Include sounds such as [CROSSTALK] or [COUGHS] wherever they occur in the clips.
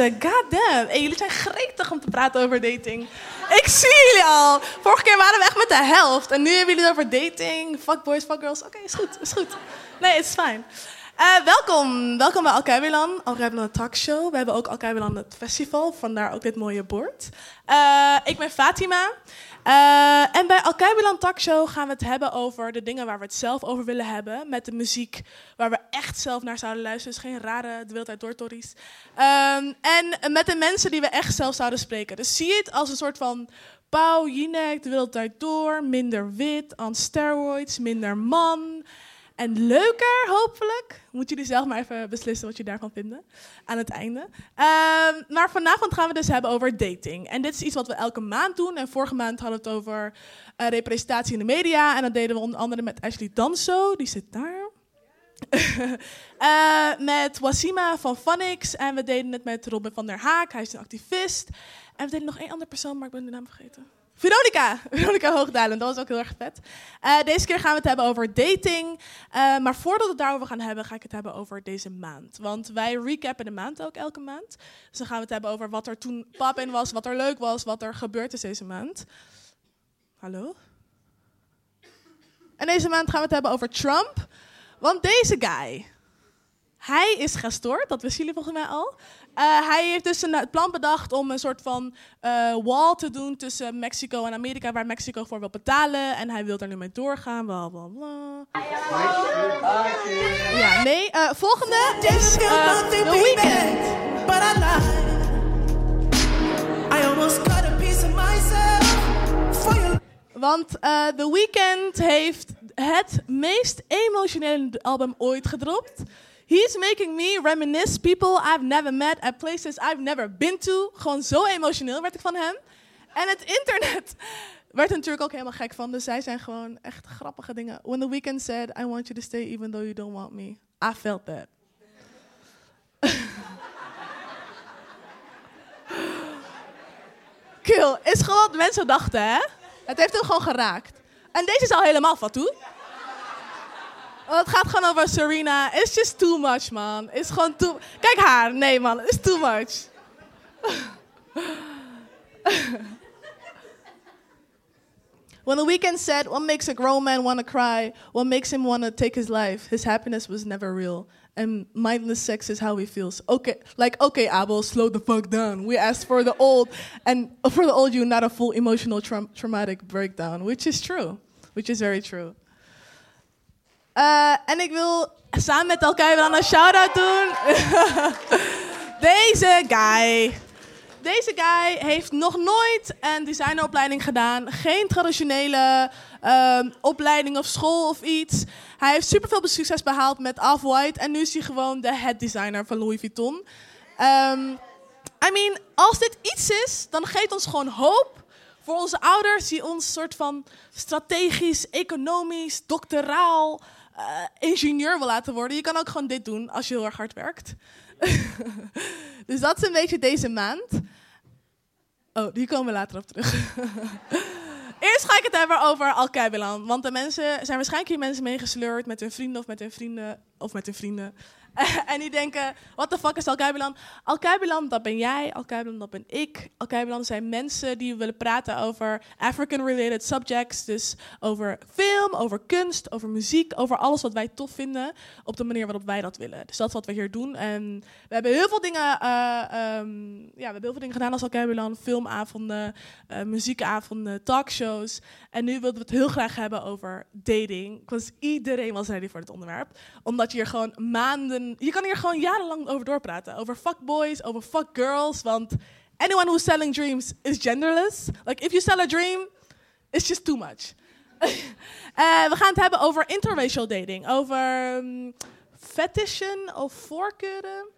mensen, god damn. Hey, jullie zijn gretig om te praten over dating. Ik zie jullie al. Vorige keer waren we echt met de helft. En nu hebben jullie het over dating, fuck boys, fuck girls. Oké, is goed, is goed. Nee, het is fijn. Uh, welkom, welkom bij Alkeiwilan, Alkeiwilan Talkshow. We hebben ook Alkeiwilan het festival, vandaar ook dit mooie bord. Uh, ik ben Fatima. Uh, en bij Alkeiwilan Talkshow gaan we het hebben over de dingen waar we het zelf over willen hebben. Met de muziek waar we echt zelf naar zouden luisteren. Dus geen rare de wereld door Tories. Um, en met de mensen die we echt zelf zouden spreken. Dus zie het als een soort van Pauw, Jinek, de wereld door, minder wit, on steroids, minder man... En leuker, hopelijk. Moeten jullie zelf maar even beslissen wat je daarvan vinden aan het einde. Uh, maar vanavond gaan we dus hebben over dating. En dit is iets wat we elke maand doen. En vorige maand hadden we het over uh, representatie in de media. En dat deden we onder andere met Ashley Danso, die zit daar. uh, [LAUGHS] met Wasima van Phonics. En we deden het met Robin van der Haak, hij is een activist. En we deden nog één andere persoon, maar ik ben de naam vergeten. Veronica, [LAUGHS] Veronica Hoogdalen, dat was ook heel erg vet. Uh, deze keer gaan we het hebben over dating. Uh, maar voordat we het daarover gaan hebben, ga ik het hebben over deze maand. Want wij recappen de maand ook elke maand. Dus dan gaan we het hebben over wat er toen pap in was, wat er leuk was, wat er gebeurd is deze maand. Hallo? En deze maand gaan we het hebben over Trump. Want deze guy, hij is gestoord, dat wisten jullie volgens mij al. Uh, hij heeft dus een, het plan bedacht om een soort van uh, wall te doen tussen Mexico en Amerika, waar Mexico voor wil betalen. En hij wil daar nu mee doorgaan, bla bla bla. Ja, nee. Uh, volgende is The Weeknd. Want The Weeknd heeft het meest emotionele album ooit gedropt. He's making me reminisce people I've never met at places I've never been to. Gewoon zo emotioneel werd ik van hem. En het internet [LAUGHS] werd er natuurlijk ook helemaal gek van. Dus zij zijn gewoon echt grappige dingen. When the weekend said, I want you to stay even though you don't want me. I felt that. [LAUGHS] Kill, is gewoon wat mensen dachten, hè? Het heeft hem gewoon geraakt. En deze is al helemaal fatu. Oh, het gaat gewoon over Serena. It's just too much, man. It's gewoon too... Kijk haar. Nee, man. It's too much. [LAUGHS] when the weekend said, what makes a grown man want to cry? What makes him want to take his life? His happiness was never real. And mindless sex is how he feels. Okay, like, okay, Abel, slow the fuck down. We asked for the old, and for the old you, not a full emotional tra traumatic breakdown, which is true. Which is very true. Uh, en ik wil samen met elkaar wel een shout-out doen. [LAUGHS] Deze guy. Deze guy heeft nog nooit een designopleiding gedaan. Geen traditionele uh, opleiding of school of iets. Hij heeft superveel succes behaald met Off-White. En nu is hij gewoon de head designer van Louis Vuitton. Um, I mean, als dit iets is, dan geeft ons gewoon hoop voor onze ouders die ons soort van strategisch, economisch, doctoraal ingenieur wil laten worden. Je kan ook gewoon dit doen als je heel erg hard werkt. [LAUGHS] dus dat is een beetje deze maand. Oh, die komen we later op terug. [LAUGHS] Eerst ga ik het hebben over Alkeibelan. Want de mensen zijn waarschijnlijk hier mensen meegesleurd met hun vrienden of met hun vrienden of met hun vrienden. [LAUGHS] en die denken, what the fuck is Alkeibelan? Alkeibelan, dat ben jij. Alkeibelan, dat ben ik. Alkeibelan zijn mensen die willen praten over African-related subjects. Dus over film, over kunst, over muziek, over alles wat wij tof vinden. Op de manier waarop wij dat willen. Dus dat is wat we hier doen. En we hebben heel veel dingen, uh, um, ja, we hebben heel veel dingen gedaan als Alkeibelan. Filmavonden, uh, muziekavonden, talkshows. En nu wilden we het heel graag hebben over dating. Want iedereen was ready voor het onderwerp. Omdat je hier gewoon maanden... Je kan hier gewoon jarenlang over doorpraten. Over fuckboys, over fuckgirls. Want anyone who's selling dreams is genderless. Like, if you sell a dream, it's just too much. uh, [LAUGHS] we gaan het hebben over interracial dating. Over um, fetishen of voorkeuren.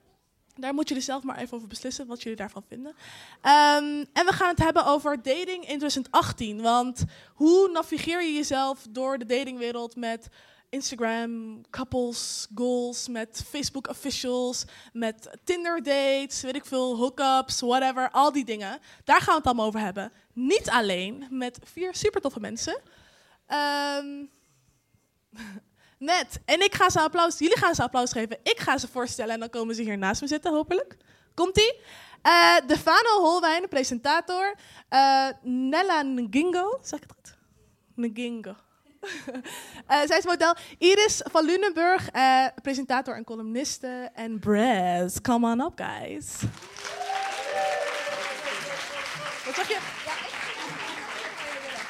Daar moeten jullie zelf maar even over beslissen wat jullie daarvan vinden. Um, en we gaan het hebben over dating in 2018. Want hoe navigeer je jezelf door de datingwereld met Instagram, couples, goals, met Facebook officials, met Tinder dates, weet ik veel, hookups, whatever, al die dingen. Daar gaan we het allemaal over hebben. Niet alleen met vier super toffe mensen. [LAUGHS] Um, Net. En ik ga ze applaus, jullie gaan ze applaus geven. Ik ga ze voorstellen en dan komen ze hier naast me zitten, hopelijk. Komt-ie? Eh Defano Holwijn, presentator. Eh, Nella Ngingo, zeg ik het goed? Ngingo. Eh, zij is model. Iris van Lunenburg, eh, presentator en columniste. En Brez, come on up, guys. Wat zeg je?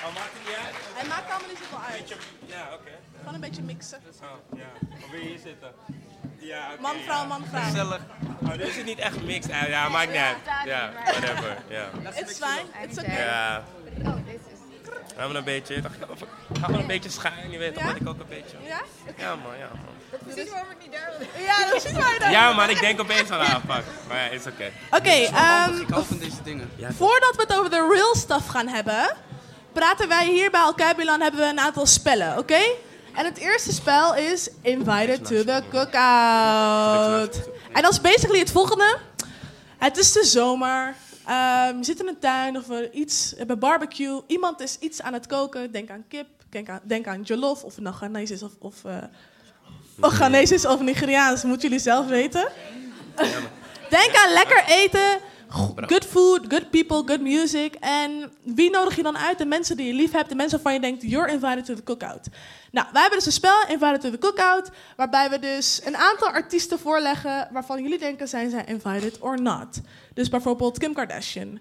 Oh, maakt het niet uit? Hij maakt allemaal niet zoveel uit. Beetje, ja, oké. Gewoon een beetje mixen. Oh, ja. Je hier zitten? Ja, oké. Man, vrouw, ja. man, vrouw. Gezellig. Oh, dit is het niet echt mixed. Ja, maakt niet uit. Ja, whatever. Ja. It's fine. It's okay. Ja. Gaan we een beetje, dacht ik, ik- gaan we een beetje schuin, je weet Ja? wat ik ook een beetje. Ja? Ja man, ja man. Ja, dat is waar dan. Ja man, ik denk opeens aan aanpak. Maar ja, is oké. Oké, ehm, Ik hou van deze dingen. voordat we het over de real stuff gaan hebben, praten wij hier bij Alkaibilan hebben we een aantal spellen, oké? En het eerste spel is Invited to the Cookout. En dat is basically het volgende. Het is de zomer. Ehm, je zit in een tuin of eh, iets bij barbecue. Iemand is iets aan het koken. Denk aan kip, denk aan, denk aan jollof of het nou Ghanese is of, of, eh, of Ghanese of Nigeriaans. Moeten jullie zelf weten. Denk aan lekker eten, good food, good people, good music. En wie nodig je dan uit? De mensen die je lief hebt, de mensen waarvan je denkt, you're invited to the cookout. Nou, wij hebben dus een spel, Invited to the Cookout, waarbij we dus een aantal artiesten voorleggen waarvan jullie denken, zijn zij invited or not? Dus bijvoorbeeld Kim Kardashian.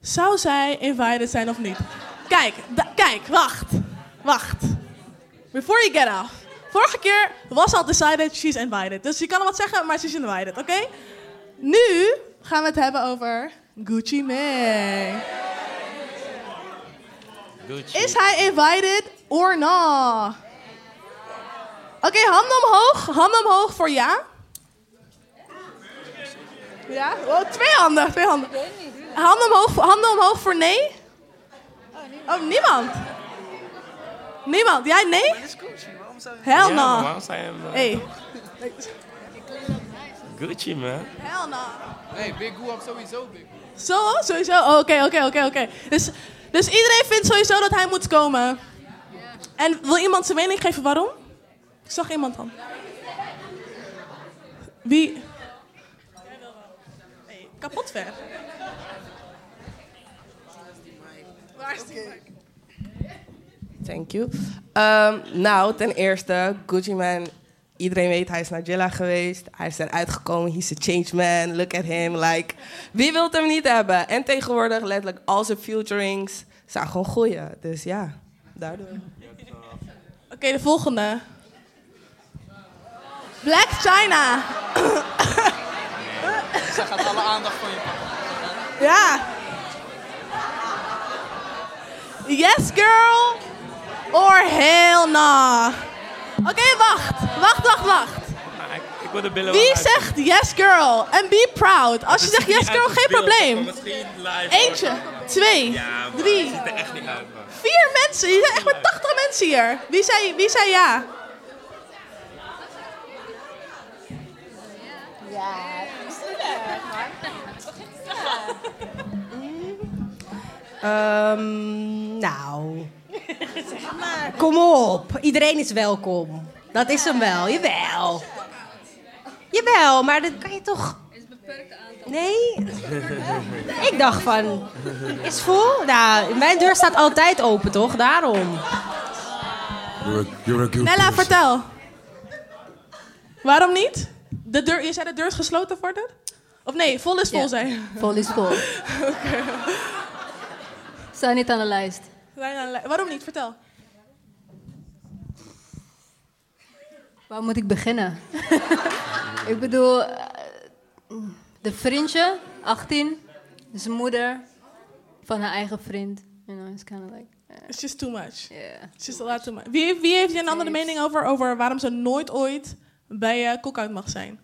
Zou zij invited zijn of niet? Kijk, kijk, wacht, wacht. Before you get off. Vorige keer was al decided, she's invited. Dus je kan er wat zeggen, maar she's invited, oké? Nu gaan we het hebben over Gucci Mane. Gucci. Is hij invited or not? Oké, handen omhoog. Handen omhoog voor ja. Ja? Oh, twee handen, twee handen. Handen omhoog, voor- handen omhoog voor nee. Oh, niemand. Niemand. Jij nee? Dat is Gucci, waarom zou je... Ja, Hell no. waarom zei je hem? Hey, Gucci man. hell no. Nee, Big Guap sowieso Big. Zo, sowieso. Oh, Oké, oké, oké, oké. Dus, dus iedereen vindt sowieso dat hij moet komen. En wil iemand zijn mening geven waarom? Ik zag iemand dan. Wie? Hey, kapot ver. Waar is die mic? Thank you. Ehm, nou, ten eerste, Gucci Man. Iedereen weet, hij is naar Jilla geweest. Hij is eruit gekomen. He's a changed man. Look at him. Like, wie wil hem niet hebben? En tegenwoordig, letterlijk, al zijn featurings zijn gewoon goeie. Dus ja, daardoor. Oké, de volgende. Black China. Zij gaat alle aandacht van je pakken. Ja. Yes, girl. Or hell no. Oké, wacht. Wacht, wacht, wacht. Ik, wil de billen Wie uit- zegt yes, girl? En be proud. Als je zegt yes, girl, geen probleem. Misschien live. Eentje, twee, Ja, drie, Het ziet er echt niet uit, man. vier mensen. Je zijn echt maar 80 mensen hier. Wie zei, wie zei ja? [LAUGHS] Ehm, nou. [LAUGHS] Kom op. Iedereen is welkom. Dat is hem wel. Jawel. Jawel, maar dat kan je toch... Nee? Ik dacht van... Is vol? Nou, mijn deur staat altijd open, toch? Daarom. You're a, you're a good Nella, person. vertel. Waarom niet? De deur, je zei de deur is gesloten voor de? Of nee, vol is vol Ja. zijn. Vol is vol. [LAUGHS] Sta niet aan de lijst. Waarom niet? Vertel. Waar moet ik beginnen? ik bedoel, eh, de vriendje, 18, zijn moeder van haar eigen vriend. You know, it's kind of like, eh, It's just too much. yeah. It's just a lot too much. Wie, wie heeft hier een andere mening over, over waarom ze nooit ooit bij uh, Cookout mag zijn?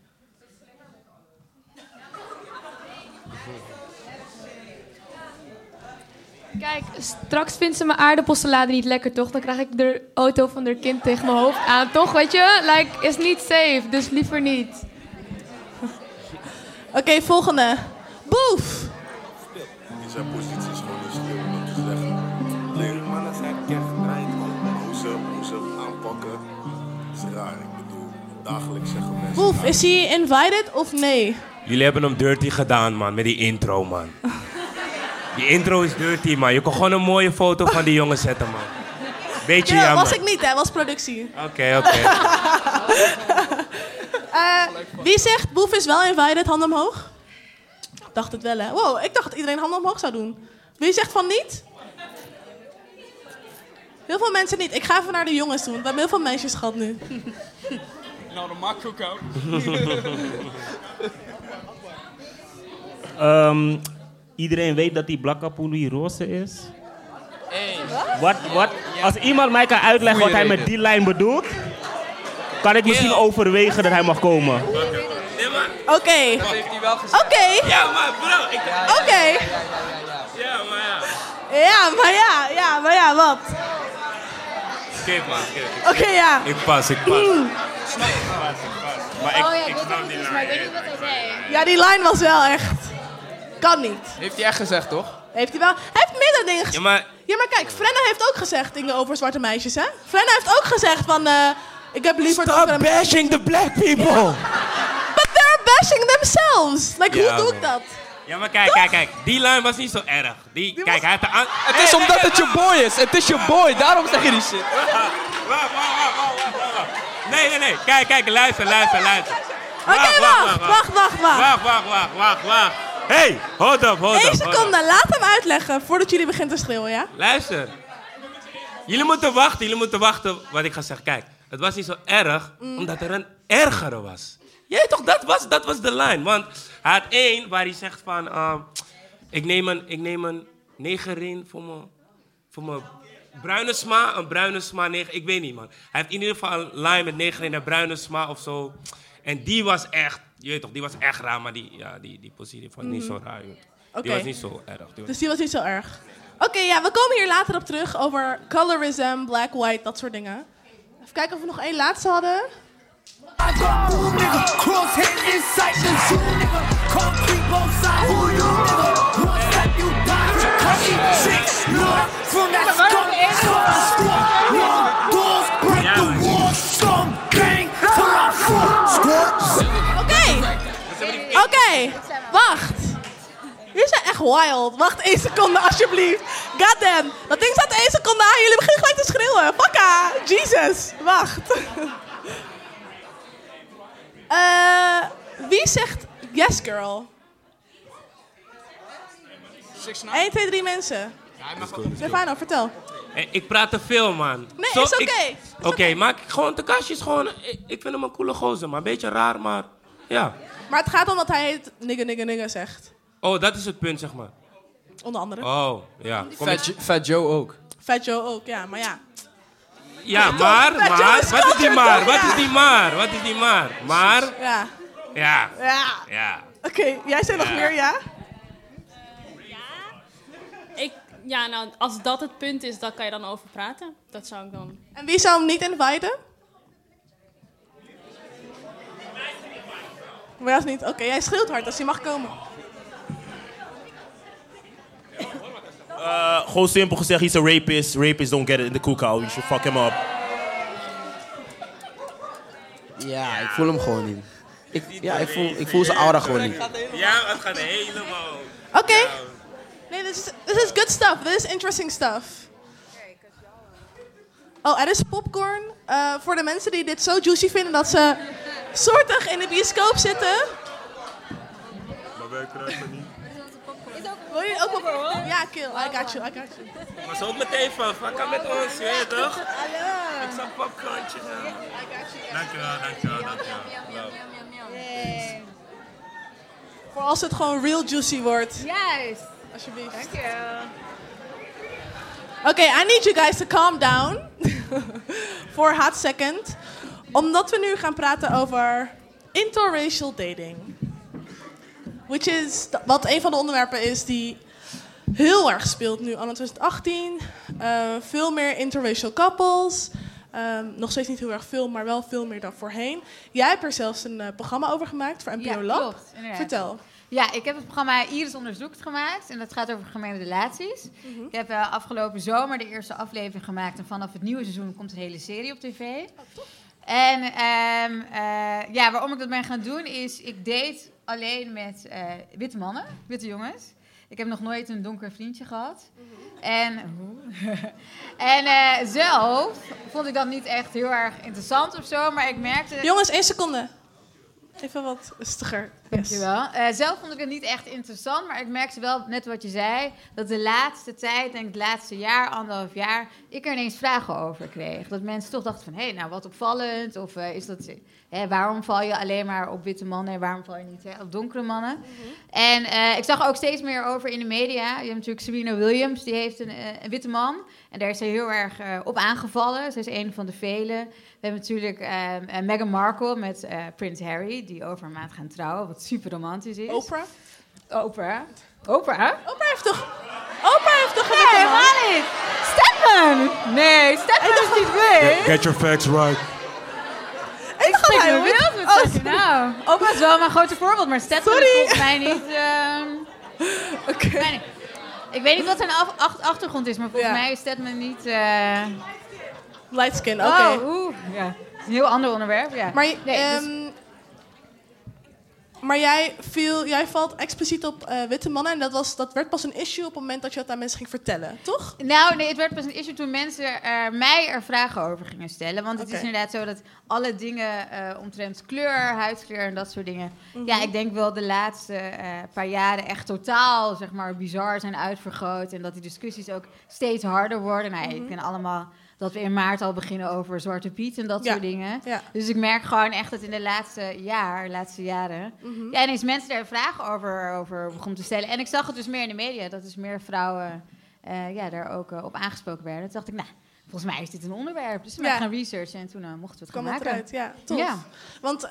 Kijk, straks vindt ze mijn aardappelsalade niet lekker, toch? Dan krijg ik de auto van haar kind tegen mijn hoofd aan, toch? Weet je? Like, is niet safe, dus liever niet. Oké, volgende. Boef! In zijn positie is gewoon een stil om te zeggen. Alleen mannen zijn gedraaid om hoe ze, hoe ze hem aanpakken. Is raar. Is hij invited of nee? Jullie hebben hem dirty gedaan, man, met die intro, man. Die intro is dirty, man. Je kon gewoon een mooie foto van die jongen zetten, man. Beetje Ja, jammer. was ik niet, hè? Was productie. Oké, oké. [LAUGHS] Eh, wie zegt Boef is wel invited? Hand omhoog. Ik dacht het wel, hè? Wow, ik dacht dat iedereen handen omhoog zou doen. Wie zegt van niet? Heel veel mensen niet. Ik ga even naar de jongens doen. We hebben heel veel meisjes gehad nu. [LAUGHS] Nou, dat maakt ook uit. [LAUGHS] Iedereen weet dat die Blakkapoelie roze is. Wat, wat, als iemand mij kan uitleggen wat hij met die lijn bedoelt, kan ik misschien overwegen dat hij mag komen. Oké. Dat heeft hij wel gezegd. Oké. Ja, maar bro, ik... Oké. Ja, maar ja. Ja, maar ja. Ja, maar ja, wat? Man, skip. Oké, ja. Ik pas, ik pas. Mm. Maar ik, Oh ja, ik ik weet snap die niet, maar ik weet lijn. niet wat hij zei. Ja, die line was wel echt... Kan niet. Heeft hij echt gezegd, toch? Heeft hij wel... Hij heeft meerdere dingen gezegd. Ja, maar Ja, maar kijk, Frenna heeft ook gezegd dingen over zwarte meisjes, hè? Frenna heeft ook gezegd van... eh, ik heb liever... Stop bashing the black people! But they're bashing themselves. Like, Ja, hoe doe ik dat? Ja, maar kijk, kijk, kijk. Die lijn was niet zo erg. Die, kijk, hij had de aan... Het is omdat het je boy is. Het is je boy. Daarom zeg je die shit. Wacht, wacht, wacht, wacht, wacht, wacht, wacht. Nee, nee, nee. Kijk, kijk, luister, luister, luister. Oké, wacht, wacht, wacht, wacht. Wacht, wacht, wacht, wacht, wacht. Hey, hold up, hold up. Eén up. seconde, laat hem uitleggen voordat jullie beginnen te schreeuwen, ja? Luister. Jullie moeten wachten, jullie moeten wachten wat ik ga zeggen. Kijk, het was niet zo erg, Mm. omdat er een ergere was. Jij toch, dat was, dat was de lijn. Want hij had één waar hij zegt van... ehm, ik, neem een, ik neem een negerin voor mijn, voor mijn bruine sma. Een bruine sma neger. Ik weet niet, man. Hij heeft in ieder geval een lijn met negerin en bruine sma of zo. En die was echt... Je weet toch, die was echt raar. Maar die, ja, die, die positie was niet zo raar. joh. Die Mm. Oké. was niet zo erg. Die Dus die was niet zo erg. Oké, ja, we komen hier later op terug over colorism, black, white, dat soort dingen. Even kijken of we nog één laatste hadden. Oké, wacht. Jullie zijn echt wild. Wacht één seconde, alsjeblieft. Goddamn, dat ding staat één seconde aan. Jullie beginnen gelijk te schreeuwen. Fakka, Jesus. Wacht. Eh, wie zegt yes, girl? 1, 2, 3 mensen. Stefano, vertel. Hey, ik praat te veel, man. Nee, Zo, is oké. ik- Oké, maar gewoon, Takashi is gewoon... Ik, ik vind hem een coole gozer, maar een beetje raar, maar... Ja. Maar het gaat om dat hij heet nigga, nigga, nigga zegt. Oh, dat is het punt, zeg maar. Onder andere. Oh, ja. Kom Fat, Fat Joe ook. Fat Joe ook, ja, maar ja. Ja, maar, maar... is Wat is die maar? Wat Ja. is die maar? Wat is die maar? Maar... Ja. Ja. Ja. Ja. Oké, jij zei nog Ja. meer, ja? Ik, ja, nou, als dat het punt is, dan kan je dan over praten. Dat zou ik dan... En wie zou hem niet inviten? Maar dat is niet. Oké, jij schreeuwt hard, dus je mag komen. Uh, gewoon simpel gezegd, he's a rapist. Rapists don't get it in the cookout. You should fuck him up. Ja, ik voel hem gewoon niet. Ik, ja, ik voel, ik voel zijn aura gewoon niet. Ja, het gaat helemaal... Oké. Nee, this is, this is good stuff. This is interesting stuff. Oh, er is popcorn. Eh, voor de mensen die dit zo juicy vinden dat ze soortig in de bioscoop zitten. Maar wij krijgen niet. Wil je ook popcorn? Ja, kill. I got you, I got you. Maar zo meteen van, fuck met ons, je weet toch? Ik zal popcornje gaan. Dankjewel, dankjewel, dankjewel. Voor als het gewoon real juicy wordt. Juist. Alsjeblieft. Dank je. Oké, I need you guys to calm down. [LAUGHS] For a hot second. Omdat we nu gaan praten over interracial dating. Which is wat een van de onderwerpen is die heel erg speelt nu anno 2018. Eh, veel meer interracial couples. Ehm, nog steeds niet heel erg veel, maar wel veel meer dan voorheen. Jij hebt er zelfs een eh, programma over gemaakt voor NPO Ja, Lab. klopt. Vertel. Ja, ik heb het programma Iris onderzoekt gemaakt. En dat gaat over gemengde relaties. Ik heb eh, afgelopen zomer de eerste aflevering gemaakt. En vanaf het nieuwe seizoen komt een hele serie op tv. En ehm, eh, ja, waarom ik dat ben gaan doen is, ik date alleen met eh, witte mannen, witte jongens. Ik heb nog nooit een donker vriendje gehad. En, [LAUGHS] en eh, zelf vond ik dat niet echt heel erg interessant of zo, maar ik merkte... Jongens, één seconde. Even wat rustiger. Dankjewel. Eh, zelf vond ik het niet echt interessant, maar ik merkte wel, net wat je zei, dat de laatste tijd, denk ik het laatste jaar, anderhalf jaar, ik er ineens vragen over kreeg. Dat mensen toch dachten van, hé, hey, nou wat opvallend, of eh, is dat, hè, waarom val je alleen maar op witte mannen en waarom val je niet hè, op donkere mannen? En eh, ik zag ook steeds meer over in de media. Je hebt natuurlijk Serena Williams, die heeft een, een witte man. En daar is zij heel erg eh, op aangevallen. Zij is een van de velen. We hebben natuurlijk eh, eh, Meghan Markle met eh, Prins Harry, die over een maand gaan trouwen, wat super romantisch is. Oprah? Oprah. Oprah? Oprah heeft toch... Oprah heeft toch Nee, helemaal niet. Stedman! Nee, Stedman is niet gay. Get your facts right. Ik spreek wit- wild met zeggen. Nou, Oprah is wel mijn grote voorbeeld, maar Stedman Sorry. is volgens mij niet... ehm, [LAUGHS] mij niet. Ik weet niet wat zijn af- achtergrond is, maar volgens Ja. mij is Stedman niet... eh, Light skin, oké. Oh, oeh, ja. Dat is een heel ander onderwerp, ja. Maar, Nee, dus- ehm, maar jij, viel, jij valt expliciet op eh, witte mannen. En dat, was, dat werd pas een issue op het moment dat je dat aan mensen ging vertellen, toch? Nou, nee, het werd pas een issue toen mensen er mij er vragen over gingen stellen. Want het is inderdaad zo dat alle dingen eh, omtrent kleur, huidskleur en dat soort dingen... Mhm. Ja, ik denk wel de laatste eh, paar jaren echt totaal, zeg maar, bizar zijn uitvergroot. En dat die discussies ook steeds harder worden. Nou, Mhm. ik ken allemaal dat we in maart al beginnen over Zwarte Piet en dat Ja. soort dingen. Ja. Dus ik merk gewoon echt dat in de laatste jaar, laatste jaren... Mhm. Ja, ineens mensen daar vragen over, over begonnen te stellen. En ik zag het dus meer in de media, dat dus meer vrouwen eh, ja, daar ook eh, op aangesproken werden. Toen dacht ik, nou, volgens mij is dit een onderwerp. Dus we Ja. gaan researchen en toen eh, mochten we het kwam gaan het maken. eruit, ja. Tof. Ja. Want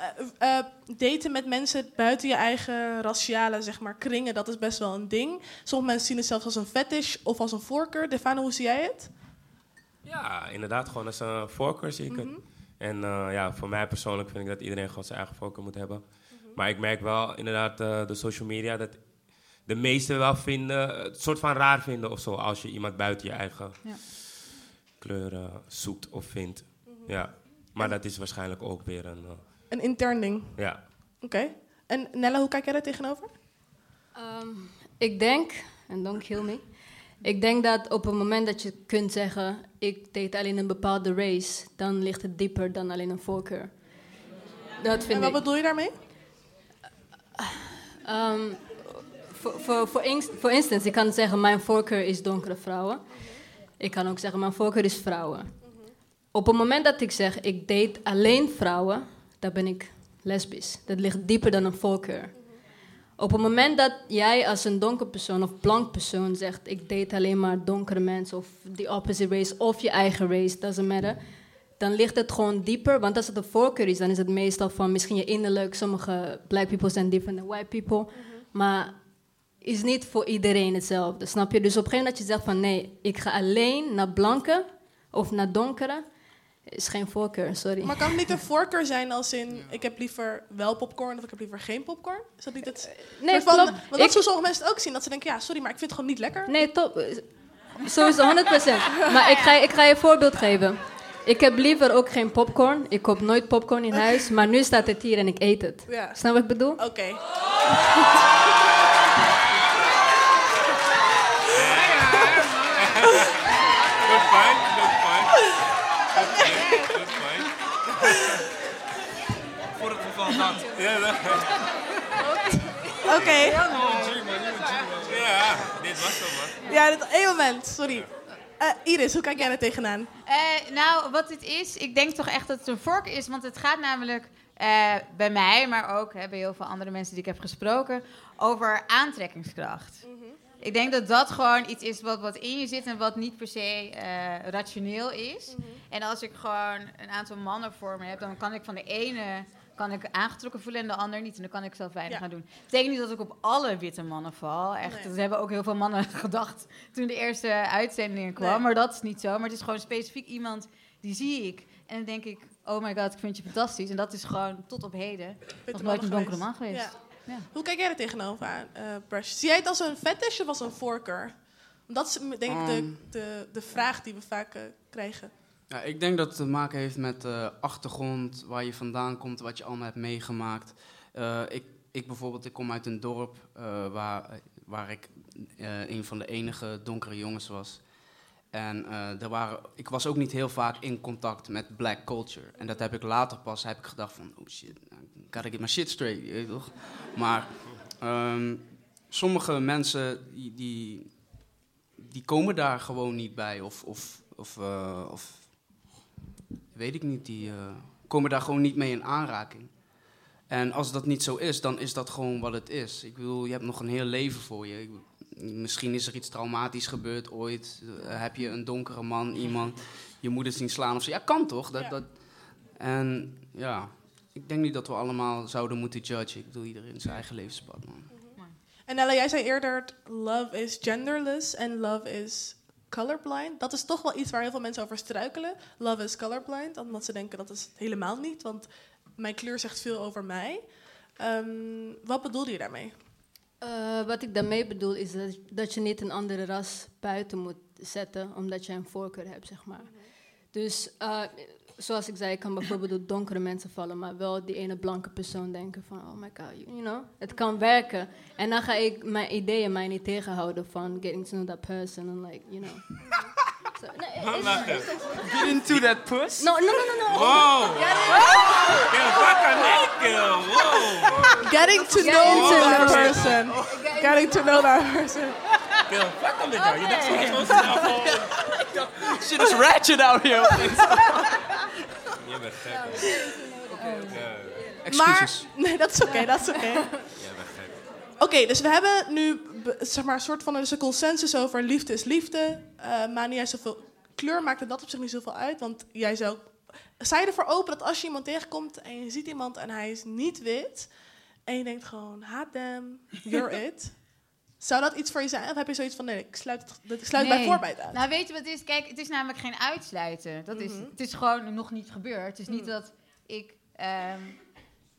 daten met mensen buiten je eigen raciale zeg maar, kringen, dat is best wel een ding. Sommige mensen zien het zelfs als een fetish of als een voorkeur. Defano, hoe zie jij het? Ja, inderdaad, gewoon als een voorkeur zie ik het. En eh, ja, voor mij persoonlijk vind ik dat iedereen gewoon zijn eigen voorkeur moet hebben. Maar ik merk wel inderdaad eh, de social media dat de meesten wel vinden, het soort van raar vinden of zo, als je iemand buiten je eigen Ja. kleur eh, zoekt of vindt. Ja, maar dat is waarschijnlijk ook weer een, eh, Een intern ding. ja. Oké. En Nella, hoe kijk jij daar tegenover? Ehm, ik denk, en don't kill me. Ik denk dat op het moment dat je kunt zeggen: ik date alleen een bepaalde race, dan ligt het dieper dan alleen een voorkeur. Dat vind en wat ik. bedoel je daarmee? Ehm, voor- voor- voor Voor instance, ik kan zeggen: mijn voorkeur is donkere vrouwen. Ik kan ook zeggen: mijn voorkeur is vrouwen. Op het moment dat ik zeg: ik date alleen vrouwen, dan ben ik lesbisch. Dat ligt dieper dan een voorkeur. Op het moment dat jij als een donker persoon of blank persoon zegt: ik date alleen maar donkere mensen of the opposite race of je eigen race, doesn't matter. Dan ligt het gewoon dieper, want als het een voorkeur is, dan is het meestal van misschien je innerlijk. Sommige black people zijn different than white people, maar is niet voor iedereen hetzelfde, snap je? Dus op een gegeven moment dat je zegt van nee, ik ga alleen naar blanke of naar donkere, is geen voorkeur, sorry. Maar kan het niet een [LAUGHS] voorkeur zijn als in... ik heb liever wel popcorn of ik heb liever geen popcorn? Is dat niet het... nee, soort van- klopt. Want dat Ik- zo sommige mensen het ook zien. Dat ze denken, ja, sorry, maar ik vind het gewoon niet lekker. Nee, top. Sowieso 100%. Maar ik ga, ik ga je een voorbeeld geven. Ik heb liever ook geen popcorn. Ik koop nooit popcorn in huis. Maar nu staat het hier en ik eet het. Ja. Snap wat ik bedoel? Oké. [LAUGHS] dat. Ja, dat... Oké. Ja, dit was hem, man. Ja, dit, één moment, sorry. Eh, Iris, hoe kijk jij er tegenaan? Eh, nou, wat het is, ik denk toch echt dat het een vork is. Want het gaat namelijk eh, bij mij, maar ook hè, bij heel veel andere mensen die ik heb gesproken, over aantrekkingskracht. Ik denk dat dat gewoon iets is wat, wat in je zit en wat niet per se eh, rationeel is. En als ik gewoon een aantal mannen voor me heb, dan kan ik van de ene kan ik aangetrokken voelen en de ander niet. En dan kan ik zelf weinig Ja. gaan doen. Het betekent niet dat ik op alle witte mannen val. Echt, Nee. dat hebben ook heel veel mannen [LAUGHS] gedacht toen de eerste uitzending kwam. Nee. Maar dat is niet zo. Maar het is gewoon specifiek iemand die zie ik. En dan denk ik, oh my god, ik vind je fantastisch. En dat is gewoon tot op heden nog nooit een donkere man geweest. Ja. Ja. Hoe kijk jij er tegenover aan, eh Brush? Zie jij het als een fetish of als een voorkeur? Dat is denk ik de, Ehm. de, de vraag die we vaak eh, krijgen. Ja, ik denk dat het te maken heeft met de achtergrond, waar je vandaan komt, wat je allemaal hebt meegemaakt. Eh, ik, ik bijvoorbeeld, ik kom uit een dorp eh, waar, waar ik eh, een van de enige donkere jongens was. En er waren, ik was ook niet heel vaak in contact met black culture. En dat heb ik later pas, heb ik gedacht van, oh shit, gotta get my shit straight, toch? Maar ehm, sommige mensen, die, die, komen daar gewoon niet bij. Of, of, of, of weet ik niet, die eh, komen daar gewoon niet mee in aanraking. En als dat niet zo is, dan is dat gewoon wat het is. Ik bedoel, je hebt nog een heel leven voor je. Ik misschien is er iets traumatisch gebeurd ooit. Eh, heb je een donkere man, iemand, je moeder zien slaan of zo. Ja, kan toch? Dat, dat... En ja, ik denk niet dat we allemaal zouden moeten judgen. Ik bedoel, iedereen zijn eigen levenspad, man. En Ella, jij zei eerder, love is genderless en love is colorblind. Dat is toch wel iets waar heel veel mensen over struikelen. Love is colorblind, omdat ze denken dat is het helemaal niet, want mijn kleur zegt veel over mij. Ehm, wat bedoelde je daarmee? Eh, wat ik daarmee bedoel is dat, dat je niet een andere ras buiten moet zetten omdat je een voorkeur hebt, zeg maar. Dus eh, zoals ik zei, ik kan bijvoorbeeld op donkere mensen vallen, maar wel die ene blanke persoon denken van, oh my god, you know, het kan werken. En dan ga ik mijn ideeën mij niet tegenhouden van getting to know that person and like, you know. [LAUGHS] So, nee, it's- it's- Get into that puss? No, no, no, no, no. Wow. Wow. Getting to know that person. Getting to know that person. Je dacht zo snel gewoon. Shit is ratchet out here. [LAUGHS] Je bent gek. Maar, [LAUGHS] nee, dat is oké, dat is oké. [LAUGHS] Jij bent gek. Oké, dus we hebben nu zeg maar, een soort van dus een consensus over liefde is liefde. Eh maar niet juist zoveel kleur maakt dat op zich niet zoveel uit. Want jij zou. Sta je ervoor open dat als je iemand tegenkomt en je ziet iemand en hij is niet wit. En je denkt gewoon, haat them, you're [LAUGHS] it. Zou dat iets voor je zijn? Of heb je zoiets van, nee, ik sluit, het- ik sluit bij voorbaat uit? Nou, weet je wat het is? Kijk, het is namelijk geen uitsluiten. Dat is, Mhm. Het is gewoon nog niet gebeurd. Het is niet Mhm. dat ik ehm,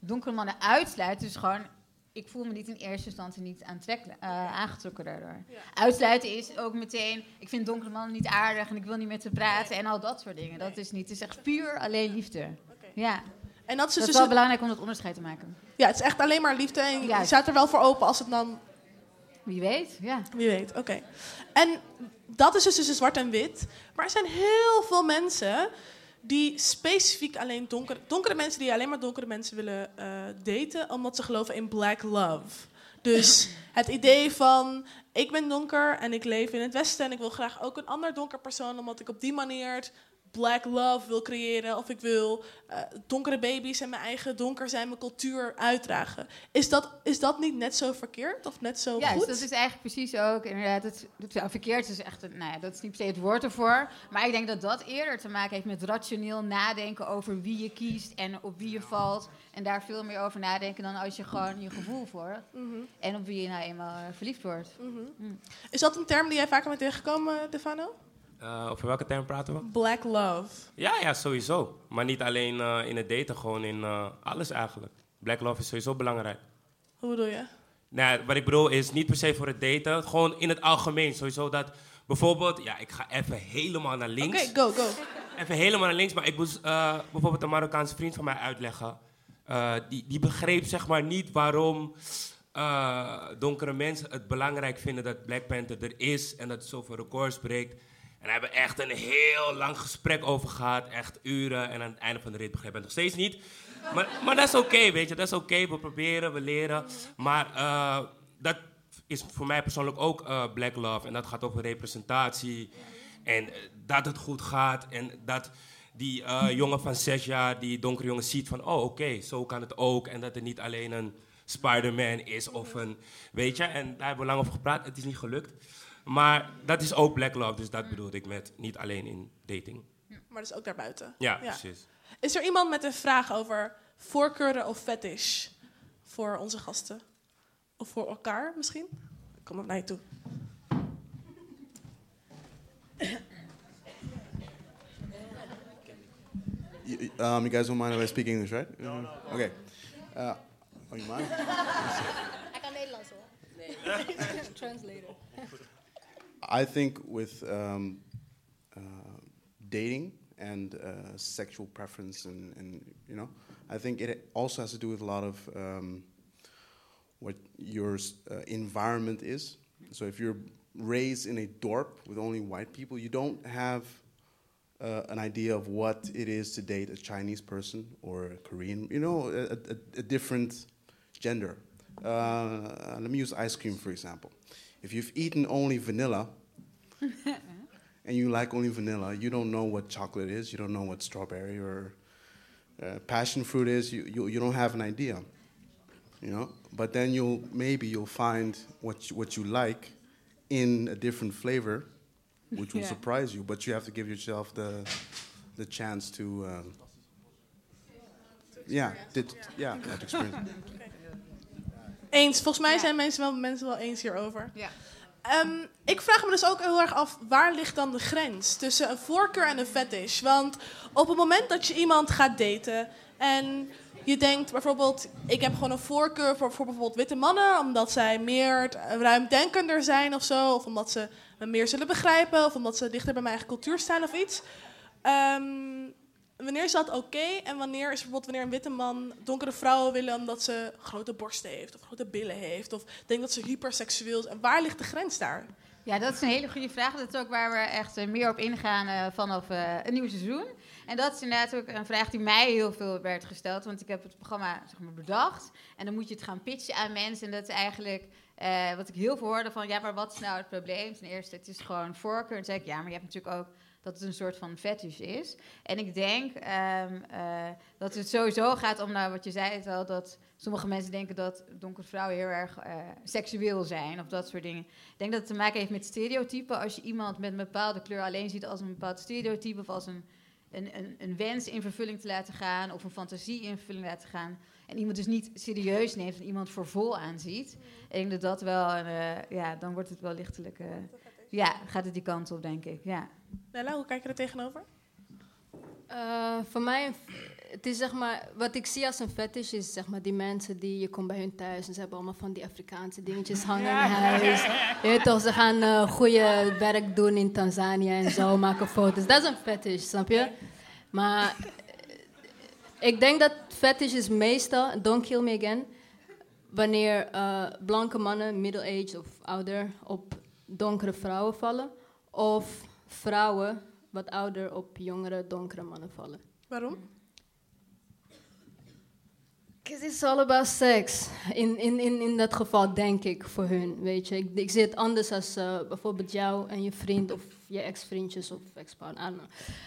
donkere mannen uitsluit. Het is gewoon, ik voel me niet in eerste instantie niet aantrekkelijk, eh, aangetrokken daardoor. Uitsluiten is ook meteen, ik vind donkere mannen niet aardig en ik wil niet met ze praten en al dat soort dingen. Dat is niet, het is echt puur alleen liefde. Ja. En dat is dus dat is wel belangrijk om dat onderscheid te maken. Ja, het is echt alleen maar liefde. En je staat er wel voor open als het dan... Wie weet, ja. Wie weet, oké. En dat is dus tussen zwart en wit. Maar er zijn heel veel mensen die specifiek alleen donkere... Donkere mensen die alleen maar donkere mensen willen eh, daten... omdat ze geloven in black love. Dus het idee van... ik ben donker en ik leef in het westen... en ik wil graag ook een ander donker persoon... omdat ik op die manier black love wil creëren... of ik wil eh, donkere baby's en mijn eigen donker zijn... mijn cultuur uitdragen. Is dat, is dat niet net zo verkeerd of net zo Ja, goed? dat is eigenlijk precies ook inderdaad. Het, het, ja, verkeerd is echt, nou ja, dat is niet per se het woord ervoor. Maar ik denk dat dat eerder te maken heeft met rationeel nadenken over wie je kiest en op wie je valt. En daar veel meer over nadenken dan als je gewoon je gevoel volgt. Mhm. En op wie je nou eenmaal eh, verliefd wordt. Mm. Is dat een term die jij vaker bent tegengekomen, Defano? Eh, over welke term praten we? Black love. Ja, ja, sowieso. Maar niet alleen eh, in het daten, gewoon in eh, alles eigenlijk. Black love is sowieso belangrijk. Hoe bedoel je? Nou, wat ik bedoel is niet per se voor het daten, gewoon in het algemeen. Sowieso dat bijvoorbeeld, ja, ik ga even helemaal naar Oké, links. go, go. Even helemaal naar links, maar ik moest bijvoorbeeld een Marokkaanse vriend van mij uitleggen. Die, die begreep zeg maar niet waarom donkere mensen het belangrijk vinden dat Black Panther er is en dat het zoveel records breekt. En daar hebben echt een heel lang gesprek over gehad, echt uren. En aan het einde van de rit begreep ik het nog steeds niet. Maar, maar dat is oké, weet je, dat is oké. We proberen, we leren. Maar eh, dat is voor mij persoonlijk ook eh, Black Love. En dat gaat over representatie. En eh, dat het goed gaat. En dat die jongen van zes jaar, die donkere jongen, ziet van... oh, oké, zo kan het ook. En dat het niet alleen een Spider-Man is of een... Weet je, en daar hebben we lang over gepraat. Het is niet gelukt. Maar dat is ook Black Love, dus dat bedoelde ik met niet alleen in dating. Maar dus ook daarbuiten. Ja, precies. Is er iemand met een vraag over voorkeuren of fetish voor onze gasten? Of voor elkaar misschien? Ik kom op naar je toe. You, um, you guys don't mind if I speak English, right? No, no. Okay. Uh, oh, you mind? [LAUGHS] Hij kan Nederlands hoor. Nee. [LAUGHS] Translator. [LAUGHS] I think with um, uh, dating and uh, sexual preference, and, and you know, I think it also has to do with a lot of um, what your uh, environment is. So if you're raised in a dorp with only white people, you don't have uh, an idea of what it is to date a Chinese person or a Korean, you know, a, a, a different gender. Uh, let me use ice cream, for example. If you've eaten only vanilla [LAUGHS] and you like only vanilla, you don't know what chocolate is, you don't know what strawberry or uh, passion fruit is, you, you, you don't have an idea. You know, but then you'll maybe you'll find what you, what you like in a different flavor, which will [LAUGHS] Yeah. surprise you. But you have to give yourself the the chance to, um, yeah, dit, yeah, to experience. [LAUGHS] Eens. Volgens mij zijn mensen wel, mensen wel eens hierover. Ja. Ehm, ik vraag me dus ook heel erg af, waar ligt dan de grens tussen een voorkeur en een fetish? Want op het moment dat je iemand gaat daten en je denkt bijvoorbeeld, ik heb gewoon een voorkeur voor, voor bijvoorbeeld witte mannen, omdat zij meer ruimdenkender zijn of zo, of omdat ze me meer zullen begrijpen, of omdat ze dichter bij mijn eigen cultuur staan of iets. Ehm, wanneer is dat oké en wanneer is bijvoorbeeld wanneer een witte man donkere vrouwen willen omdat ze grote borsten heeft of grote billen heeft of denkt dat ze hyperseksueel is en waar ligt de grens daar? Ja, dat is een hele goede vraag. Dat is ook waar we echt eh, meer op ingaan eh, vanaf eh, een nieuw seizoen. En dat is inderdaad ook een vraag die mij heel veel werd gesteld. Want ik heb het programma zeg maar, bedacht. En dan moet je het gaan pitchen aan mensen. En dat is eigenlijk wat ik heel veel hoorde van... ja, maar wat is nou het probleem? Ten eerste, het is gewoon voorkeur. En toen zei ik, ja, maar je hebt natuurlijk ook dat het een soort van fetish is. En ik denk ehm, eh, dat het sowieso gaat om, nou, wat je zei het al... dat sommige mensen denken dat donkere vrouwen heel erg eh, seksueel zijn... of dat soort dingen. Ik denk dat het te maken heeft met stereotypen. Als je iemand met een bepaalde kleur alleen ziet als een bepaald stereotype... of als een, een, een, wens in vervulling te laten gaan... of een fantasie in vervulling te laten gaan... en iemand dus niet serieus neemt en iemand voor vol aanziet... ik denk dat dat wel, eh, ja, dan wordt het wel lichtelijk... ja, gaat het die kant op, denk ik, ja. Nella, hoe kijk je er tegenover? Eh, voor mij, het is zeg maar, wat ik zie als een fetish is zeg maar die mensen die, je komt bij hun thuis en ze hebben allemaal van die Afrikaanse dingetjes hangen in huis. Je weet toch, ze gaan eh goede werk doen in Tanzania en zo, maken foto's. Dat is een fetish, snap je? Maar eh, ik denk dat fetish is meestal, don't kill me again, wanneer eh, blanke mannen, middle-aged of ouder, op donkere vrouwen vallen. Of vrouwen, wat ouder, op jongere, donkere mannen vallen. Waarom? Because it's all about sex. In, in, in, in dat geval denk ik voor hun, weet je. Ik, ik zie het anders als eh, bijvoorbeeld jou en je vriend of je ex-vriendjes of ex-partner.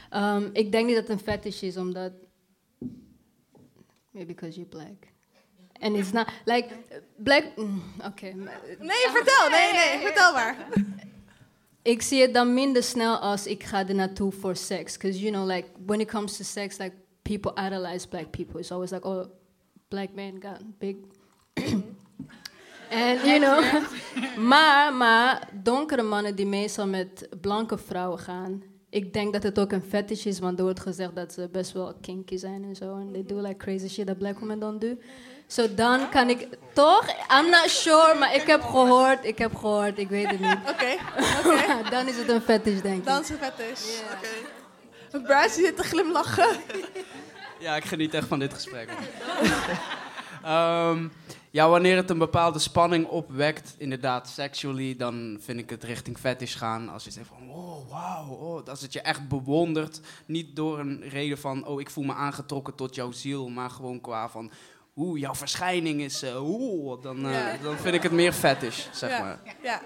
Ehm, ik denk niet dat het een fetish is, omdat... Maybe because you're black. And it's not, like, black... mm, Oké. Nee, vertel. Nee, nee, vertel maar. ik zie het dan minder snel als ik ga er naartoe voor seks. Because, you know, like, when it comes to sex, like, people idolize black people. It's always like, oh, black man got big... [COUGHS] En, you know... maar, maar, donkere mannen die meestal met blanke vrouwen gaan... Ik denk dat het ook een fetish is, want er wordt gezegd dat ze best wel kinky zijn en zo. En they do like crazy shit that black women don't do. So dan kan ik... Toch? I'm not sure, maar ik heb gehoord, ik heb gehoord, ik weet het niet. [LAUGHS] [LAUGHS] Oké, dan is het een fetish, denk ik. Dan is het fetish. Oké. Bryce zit te glimlachen. [LAUGHS] Ja, ik geniet echt van dit gesprek. Ehm, ja, wanneer het een bepaalde spanning opwekt, inderdaad, sexually, dan vind ik het richting fetish gaan. Als je zegt van, oh, wauw, oh, als het je echt bewondert. Niet door een reden van, oh, ik voel me aangetrokken tot jouw ziel, maar gewoon qua van, oeh, jouw verschijning is, eh, oeh, dan, eh, Ja. dan vind ik het meer fetish, zeg ja. maar. Ja.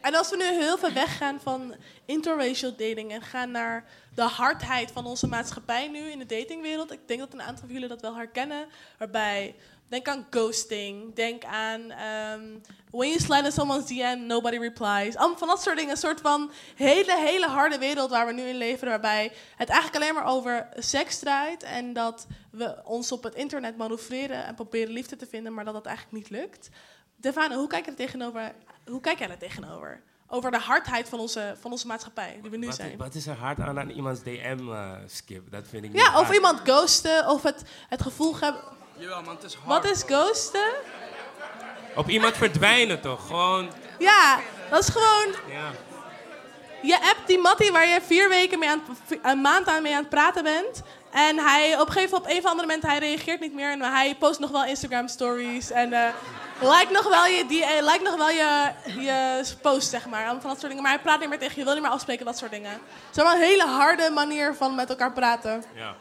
En als we nu heel ver weggaan van interracial dating en gaan naar de hardheid van onze maatschappij nu in de datingwereld. Ik denk dat een aantal van jullie dat wel herkennen. Waarbij, denk aan ghosting, denk aan ehm when you slide in someone's DM, nobody replies. Allemaal van dat soort dingen. Een soort van hele, hele harde wereld waar we nu in leven. Waarbij het eigenlijk alleen maar over seks draait. En dat we ons op het internet manoeuvreren en proberen liefde te vinden, maar dat dat eigenlijk niet lukt. Devane, hoe kijk je er tegenover? Hoe kijk jij er tegenover? Over de hardheid van onze, van onze maatschappij, die we nu Wat, zijn. wat is er hard aan aan iemands DM eh, skip? Dat vind ik Ja, of hard. iemand ghosten, of het, het gevoel hebben. Jawel, man, het is Wat is ghosten? Op iemand verdwijnen toch? Gewoon, Ja, dat is gewoon. ja. je appt die Mattie waar je vier weken mee aan, een maand aan mee aan het praten bent. En hij op een gegeven moment, op een of andere moment, hij reageert niet meer. En hij post nog wel Instagram stories. En eh like nog wel je, die, like nog wel je, je post, zeg maar. Allemaal Van dat soort dingen. Maar hij praat niet meer tegen je, wil niet meer afspreken, dat soort dingen. Het is wel een hele harde manier van met elkaar praten. Ja.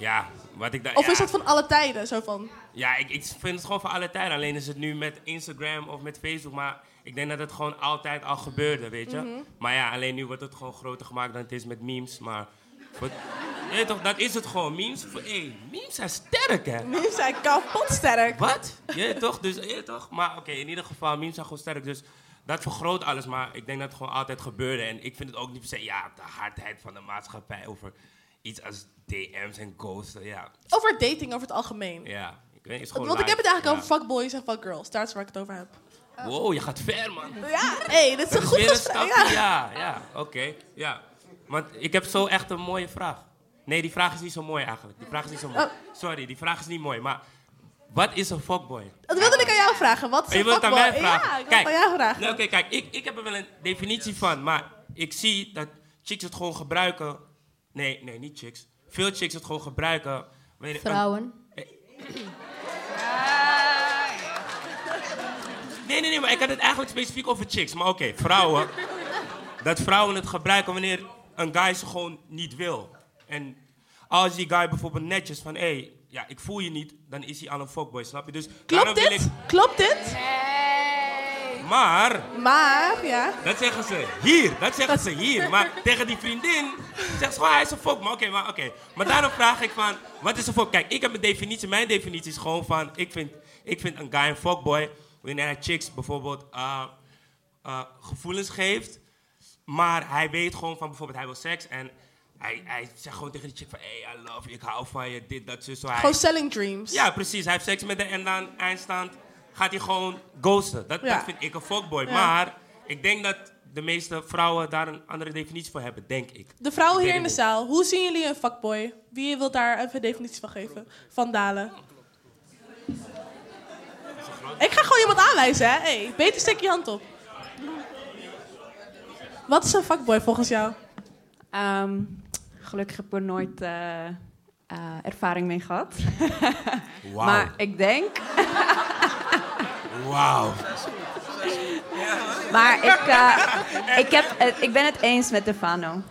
Ja, wat ik daar... Of ja. is dat van alle tijden, zo van? Ja, ik, ik vind het gewoon voor alle tijden. Alleen is het nu met Instagram of met Facebook. Maar ik denk dat het gewoon altijd al gebeurde, weet je. Mhm. Maar ja, alleen nu wordt het gewoon groter gemaakt dan het is met memes. Maar voor- toch, dat is het gewoon. Memes, voor- hey, memes zijn sterk, hè. Memes zijn kapot sterk. Wat? Weet toch? Dus, weet toch? Maar oké, in ieder geval, memes zijn gewoon sterk. Dus dat vergroot alles. Maar ik denk dat het gewoon altijd gebeurde. En ik vind het ook niet per se, ja, de hardheid van de maatschappij over iets als DM's en ghosten. Ja, Over dating over het algemeen. ja. Ik weet, gewoon Want ik heb het eigenlijk over fuckboys en fuckgirls. Daar is waar ik het over heb. Ja. Wow, je gaat ver, man. Ja, hey, dit is een goed stapje. Ja. Ja, ja, oké. ja. Want ik heb zo echt een mooie vraag. Nee, die vraag is niet zo mooi eigenlijk. Die vraag is niet zo mooi. Oh. Sorry, die vraag is niet mooi. Maar wat is een fuckboy? Dat wilde ik aan jou vragen. Wat is je een wilt het aan fuckboy? mij vragen? Ja, ik wil aan jou vragen. Nee, Oké, kijk, ik, ik heb er wel een definitie van, maar ik zie dat chicks het gewoon gebruiken. Nee, nee, niet chicks. Veel chicks het gewoon gebruiken. wanneer- Vrouwen. Nee, nee, nee, maar ik had het eigenlijk specifiek over chicks. Maar oké, vrouwen. dat vrouwen het gebruiken wanneer een guy ze gewoon niet wil. En als die guy bijvoorbeeld netjes van, hé, hey, ja, ik voel je niet, dan is hij al een fuckboy, snap je? Dus daarom Klopt wil dit? ik. Klopt dit? Maar, Maar, ja. dat zeggen ze hier, dat zeggen ze hier. Maar [LAUGHS] tegen die vriendin zegt ze gewoon, hij is een fuck. Maar oké, maar oké. Maar daarom vraag ik van, wat is een fuck? Kijk, ik heb een definitie. Mijn definitie is gewoon van, ik vind, ik vind een guy een fuckboy wanneer hij chicks bijvoorbeeld uh, uh, gevoelens geeft. Maar hij weet gewoon van, bijvoorbeeld, hij wil seks en... Hij, hij zegt gewoon tegen die chick van, hey, I love you, ik hou van je, dit, dat, zo. Gewoon selling dreams. ja, precies. Hij heeft seks met haar en dan eindstand gaat hij gewoon ghosten. Dat, Ja. dat vind ik een fuckboy. Ja. Maar ik denk dat de meeste vrouwen daar een andere definitie voor hebben, denk ik. De vrouwen hier in de zaal, hoe zien jullie een fuckboy? Wie wil daar even een definitie van geven? Van Dalen. Ik ga gewoon iemand aanwijzen, hè? Hey, beter steek je hand op. Wat is een fuckboy volgens jou? Ehm, gelukkig heb ik er nooit eh, eh, ervaring mee gehad. Wauw. Maar ik denk... Wauw. Maar ik, eh, ik, heb, het- ik ben het eens met Stefano.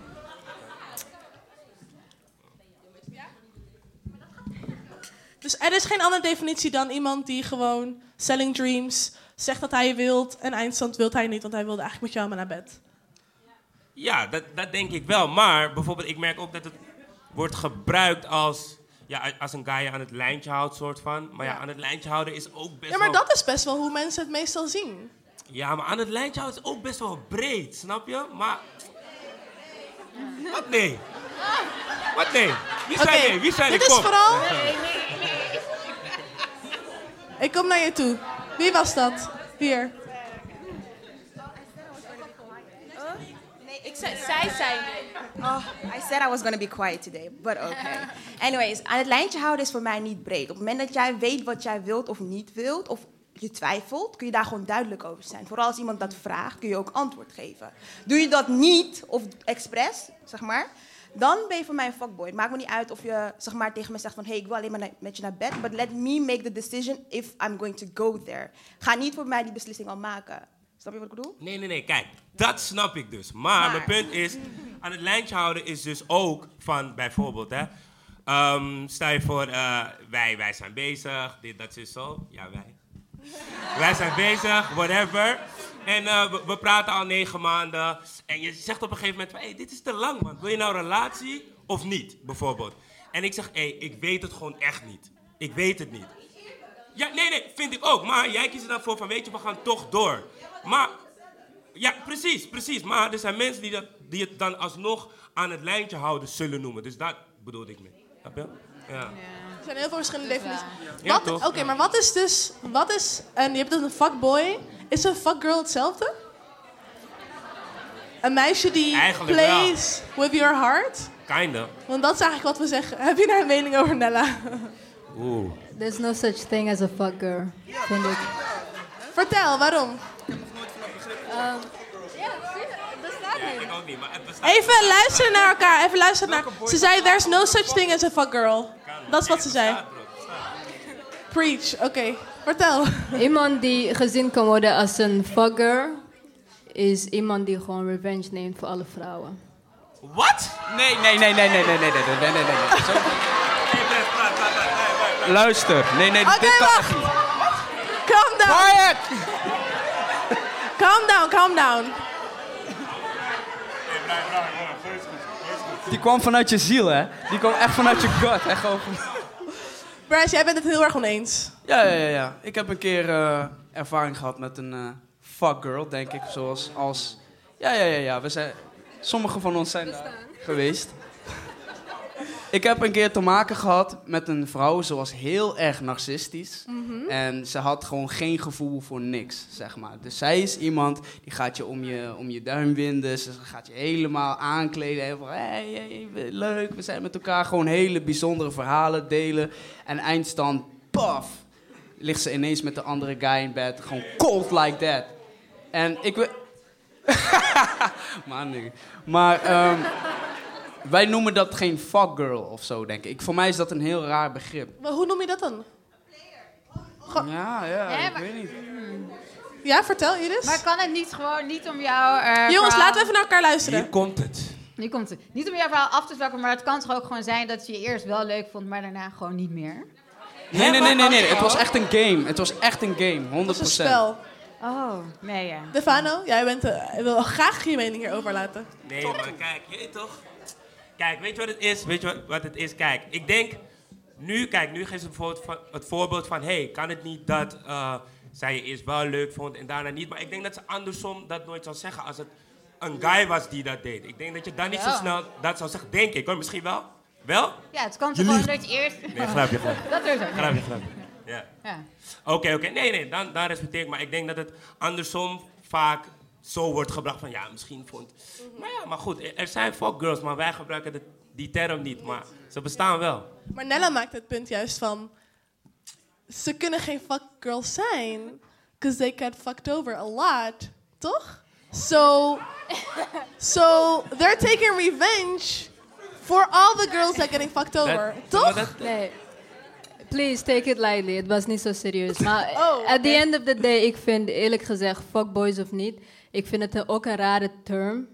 Dus er is geen andere definitie dan iemand die gewoon selling dreams zegt dat hij je wilt en eindstand wilt hij niet, want hij wilde eigenlijk met jou maar naar bed. Ja, dat, dat denk ik wel. Maar bijvoorbeeld, ik merk ook dat het wordt gebruikt als... Ja, als een guy je aan het lijntje houdt, soort van. Maar ja, Ja. aan het lijntje houden is ook best Ja, maar wel... dat is best wel hoe mensen het meestal zien. Ja, maar aan het lijntje houden is ook best wel breed, snap je? Maar... Wat nee? Wat nee? Wie zei Oké, nee? Wie zei dit nee? is Kom. vooral- Ik kom naar je toe. Wie was dat? Hier. Ik zei, zij zei Oh, I said I was gonna be quiet today, but okay. [LAUGHS] Anyways, aan het lijntje houden is voor mij niet breed. Op het moment dat jij weet wat jij wilt of niet wilt, of je twijfelt, kun je daar gewoon duidelijk over zijn. Vooral als iemand dat vraagt, kun je ook antwoord geven. Doe je dat niet, of expres, zeg maar, dan ben je voor mij een fuckboy. Het maakt me niet uit of je zeg maar, tegen me zegt van... hey, ik wil alleen maar met je naar bed, but let me make the decision if I'm going to go there. Ga niet voor mij die beslissing al maken. Snap je wat ik bedoel? Nee, nee, nee, kijk, dat snap ik dus. Maar, mijn punt is, aan het lijntje houden is dus ook van, bijvoorbeeld, hè. ehm, stel je voor, eh, wij, wij zijn bezig, dit, dat, is zo. Ja, wij. wij zijn bezig, whatever. En eh, we, we praten al negen maanden. En je zegt op een gegeven moment hey, dit is te lang, man. Wil je nou een relatie of niet, bijvoorbeeld? En ik zeg, hé, hey, ik weet het gewoon echt niet. Ik weet het niet. Ja, nee, nee, vind ik ook. Maar jij kiest er dan voor van, weet je, we gaan toch door. Maar, ja, precies, precies. Maar er zijn mensen die, dat, die het dan alsnog aan het lijntje houden zullen noemen. Dus dat bedoelde ik mee. Snap je? Ja. Er zijn heel veel verschillende definities. Ja? Oké, maar wat is dus... Wat is... En je hebt dus een fuckboy. Is een fuckgirl hetzelfde? Een meisje die Eigenlijk plays with your heart? Kinda. Want dat is eigenlijk wat we zeggen. [LAUGHS] Heb je daar een mening over, Nella? Oeh. There's no such thing as a fuck girl, vind ik. Vertel, waarom? Ehm, ja, zie je, dat staat Ik ook niet, maar het bestaat. Even luisteren naar elkaar. Even luisteren naar... Ze zei, there's no such thing as a fuck girl. Dat is wat ze zei. Preach. Oké, vertel. Iemand die gezien kan worden als een fucker is iemand die gewoon revenge neemt voor alle vrouwen. Wat? Nee, nee, nee, nee, nee, nee, nee, nee, nee, nee, nee, nee. Luister, nee, nee, Oké, dit kan niet. Calm down. Quiet! Calm down, calm down. Die kwam vanuit je ziel, hè? Die kwam echt vanuit je gut, hè? Gewoon... Bryce, jij bent het heel erg oneens. Ja, ja, ja, ja. Ik heb een keer eh, ervaring gehad met een eh fuck girl, denk ik. Zoals als... Ja, ja, ja, ja. We zijn... Sommigen van ons zijn daar geweest. Ik heb een keer te maken gehad met een vrouw, ze was heel erg narcistisch. Mhm. En ze had gewoon geen gevoel voor niks, zeg maar. Dus zij is iemand die gaat je om je, om je duim winden. Ze gaat je helemaal aankleden. En van, hey, hey, leuk, we zijn met elkaar gewoon hele bijzondere verhalen delen. En eindstand, paf, ligt ze ineens met de andere guy in bed. Gewoon cold like that. En ik... [LAUGHS] nee. Maar ehm, wij noemen dat geen fuck girl of zo, denk ik. Voor mij is dat een heel raar begrip. Maar hoe noem je dat dan? Ja, ja, Ja, ik maar- weet niet. Ja, vertel Iris. Maar kan het niet gewoon niet om jou... eh, Jongens, verhaal- laten we even naar elkaar luisteren. Hier komt het. Nu komt het. Niet om jouw verhaal af te zwakken, maar het kan toch ook gewoon zijn dat je je eerst wel leuk vond, maar daarna gewoon niet meer? Nee, nee, nee, nee, nee. Het was echt een game. Het was echt een game, 100%. Het is een spel. Oh, nee ja. Stefano, jij bent, eh, ik wil graag je mening hierover laten. Nee, maar kijk, je weet toch? Kijk, weet je wat het is? Weet je wat, wat het is? Kijk, ik denk nu, kijk, nu geeft ze bijvoorbeeld van, het voorbeeld van, hey, kan het niet dat eh, zij je eerst wel leuk vond en daarna niet? Maar ik denk dat ze andersom dat nooit zou zeggen als het een guy was die dat deed. Ik denk dat je dan niet zo Wel. snel dat zou zeggen, denk ik hoor, misschien wel. Wel? Ja, het kan Je toch gewoon dat je eerst... Nee, grapje, grapje. [LAUGHS] Dat is ook. Grapje, grapje. Ja. Ja. Oké, oké. Nee, nee, dan, dan respecteer ik. Maar ik denk dat het andersom vaak zo wordt gebracht van ja, misschien vond. Maar ja, maar goed, er zijn fuck girls, maar wij gebruiken de- die term niet. Maar ze bestaan wel. Maar Nella maakt het punt juist van... Ze kunnen geen fuck girls zijn. Because they get fucked over a lot. Toch? So, so they're taking revenge for all the girls that getting fucked over. Toch? Nee. Please, take it lightly. Het was niet zo serieus. [LAUGHS] Maar Oh, at the end of the day, ik vind eerlijk gezegd, fuckboys of niet, ik vind het ook een rare term.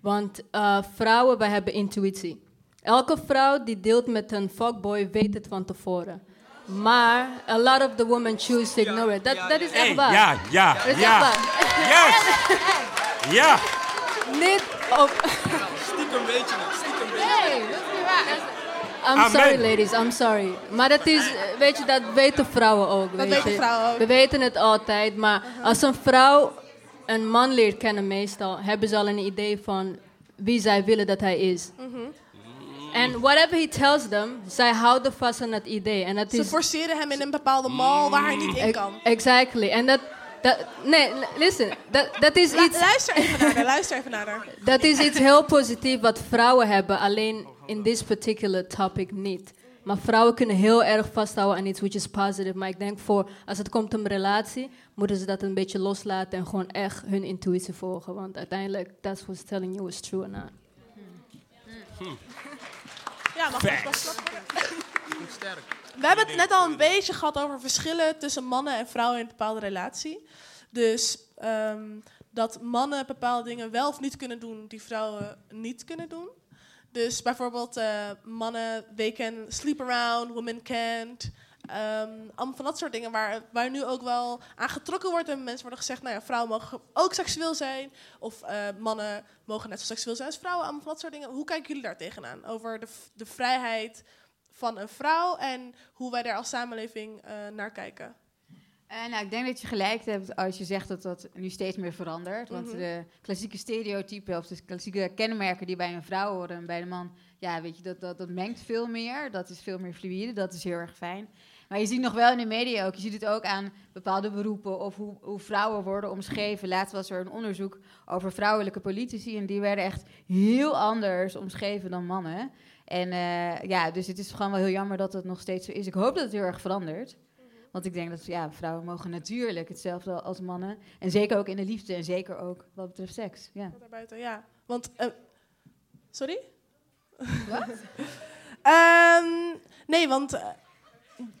Want eh, vrouwen, wij hebben intuïtie. Elke vrouw die deelt met een fuckboy weet het van tevoren. Maar a lot of the women choose to ignore it. Dat, dat is echt waar. ja, ja, Dat is ja. echt waar. Yes! [LAUGHS] Ja! Niet op... Stiekem weet je het, stiekem weet Nee, dat is niet waar. I'm Amen. sorry, ladies, I'm sorry. Maar dat is, weet je, dat weten vrouwen ook. weet weten je. vrouwen ook. We weten het altijd, maar als een vrouw een man leert kennen meestal, hebben ze al een idee van wie zij willen dat hij is. Mhm. En whatever he tells them, zij houden vast aan het idee. En dat Ze is forceren hem in een bepaalde mal waar hij niet in kan. Exactly. En dat, dat nee, listen, dat, dat is iets... luister even naar haar, luister even naar haar. [LAUGHS] Dat is iets heel positiefs wat vrouwen hebben, alleen in this particular topic niet. Maar vrouwen kunnen heel erg vasthouden aan iets which is positive. Maar ik denk voor, als het komt om relatie, moeten ze dat een beetje loslaten en gewoon echt hun intuïtie volgen. Want uiteindelijk, that's what's telling you is true or not. Ja, mag ik wel snappen. We hebben het net al een beetje gehad over verschillen tussen mannen en vrouwen in een bepaalde relatie. Dus ehm, dat mannen bepaalde dingen wel of niet kunnen doen die vrouwen niet kunnen doen. Dus bijvoorbeeld eh, mannen, they can sleep around, women can't. Ehm, allemaal van dat soort dingen waar, waar nu ook wel aan getrokken wordt. En mensen worden gezegd, nou ja, vrouwen mogen ook seksueel zijn. Of eh, mannen mogen net zo seksueel zijn als vrouwen. Allemaal van dat soort dingen. Hoe kijken jullie daar tegenaan? Over de, de vrijheid van een vrouw en hoe wij daar als samenleving eh, naar kijken. Eh, nou, ik denk dat je gelijk hebt als je zegt dat dat nu steeds meer verandert. Want Mhm. de klassieke stereotypen of de klassieke kenmerken die bij een vrouw horen en bij de man, ja, weet je, dat, dat, dat mengt veel meer. Dat is veel meer fluïde, dat is heel erg fijn. Maar je ziet nog wel in de media ook, je ziet het ook aan bepaalde beroepen of hoe, hoe vrouwen worden omschreven. Laatst was er een onderzoek over vrouwelijke politici en die werden echt heel anders omschreven dan mannen. En eh, ja, dus het is gewoon wel heel jammer dat het nog steeds zo is. Ik hoop dat het heel erg verandert. Want ik denk dat ja, vrouwen mogen natuurlijk hetzelfde als mannen. En zeker ook in de liefde en zeker ook wat betreft seks. Ja. Daarbuiten, ja. Want, eh, sorry? Wat? [LAUGHS] Ehm, nee, want eh,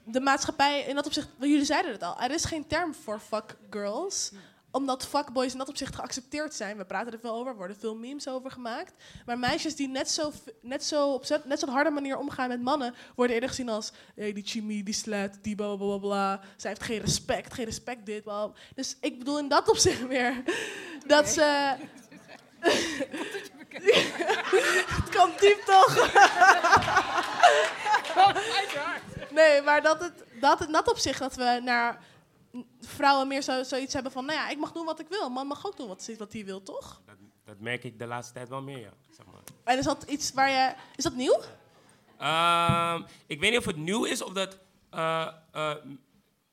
de maatschappij, in dat opzicht, jullie zeiden het al, er is geen term voor fuck girls omdat fuckboys in dat opzicht geaccepteerd zijn. We praten er veel over, er worden veel memes over gemaakt. Maar meisjes die net zo, net zo op net zo'n harde manier omgaan met mannen... worden eerder gezien als... Hey, die chimie, die slet, die bla bla bla. Zij heeft geen respect, geen respect dit. Bla. Dus ik bedoel in dat opzicht [LAUGHS] weer... dat ze... [LAUGHS] het kan diep toch? [LAUGHS] nee, maar dat het, dat het dat opzicht dat we naar vrouwen meer zo, zoiets hebben van... nou ja, ik mag doen wat ik wil. Man mag ook doen wat wat hij wil, toch? Dat merk ik de laatste tijd wel meer, ja. Zeg maar. En is dat iets waar je... Is dat nieuw? Ehm, ik weet niet of het nieuw is of dat eh, eh,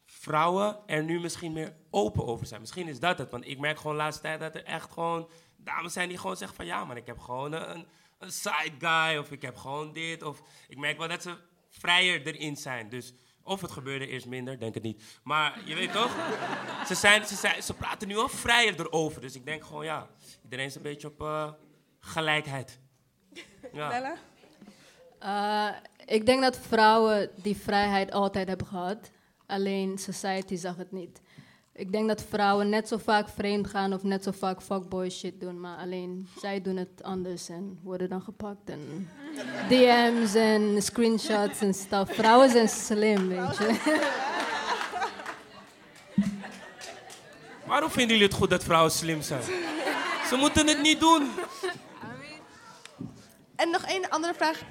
vrouwen er nu misschien meer open over zijn. Misschien is dat het. Want ik merk gewoon de laatste tijd dat er echt gewoon dames zijn die gewoon zeggen van... ja, maar ik heb gewoon een, een side guy of ik heb gewoon dit. Of ik merk wel dat ze vrijer erin zijn. Dus of het gebeurde eerst minder, denk het niet. Maar je weet toch? ze, zijn, ze, zijn, ze praten nu wel vrijer erover. Dus ik denk gewoon, ja, iedereen is een beetje op eh, gelijkheid. Ja. Bella? Eh, ik denk dat vrouwen die vrijheid altijd hebben gehad. Alleen society zag het niet. Ik denk dat vrouwen net zo vaak vreemd gaan of net zo vaak fuckboy shit doen. Maar alleen zij doen het anders en worden dan gepakt. En DM's en screenshots en stuff. Vrouwen zijn slim, weet je. [LAUGHS] Waarom vinden jullie het goed dat vrouwen slim zijn? Ze moeten het niet doen. En nog één andere vraag.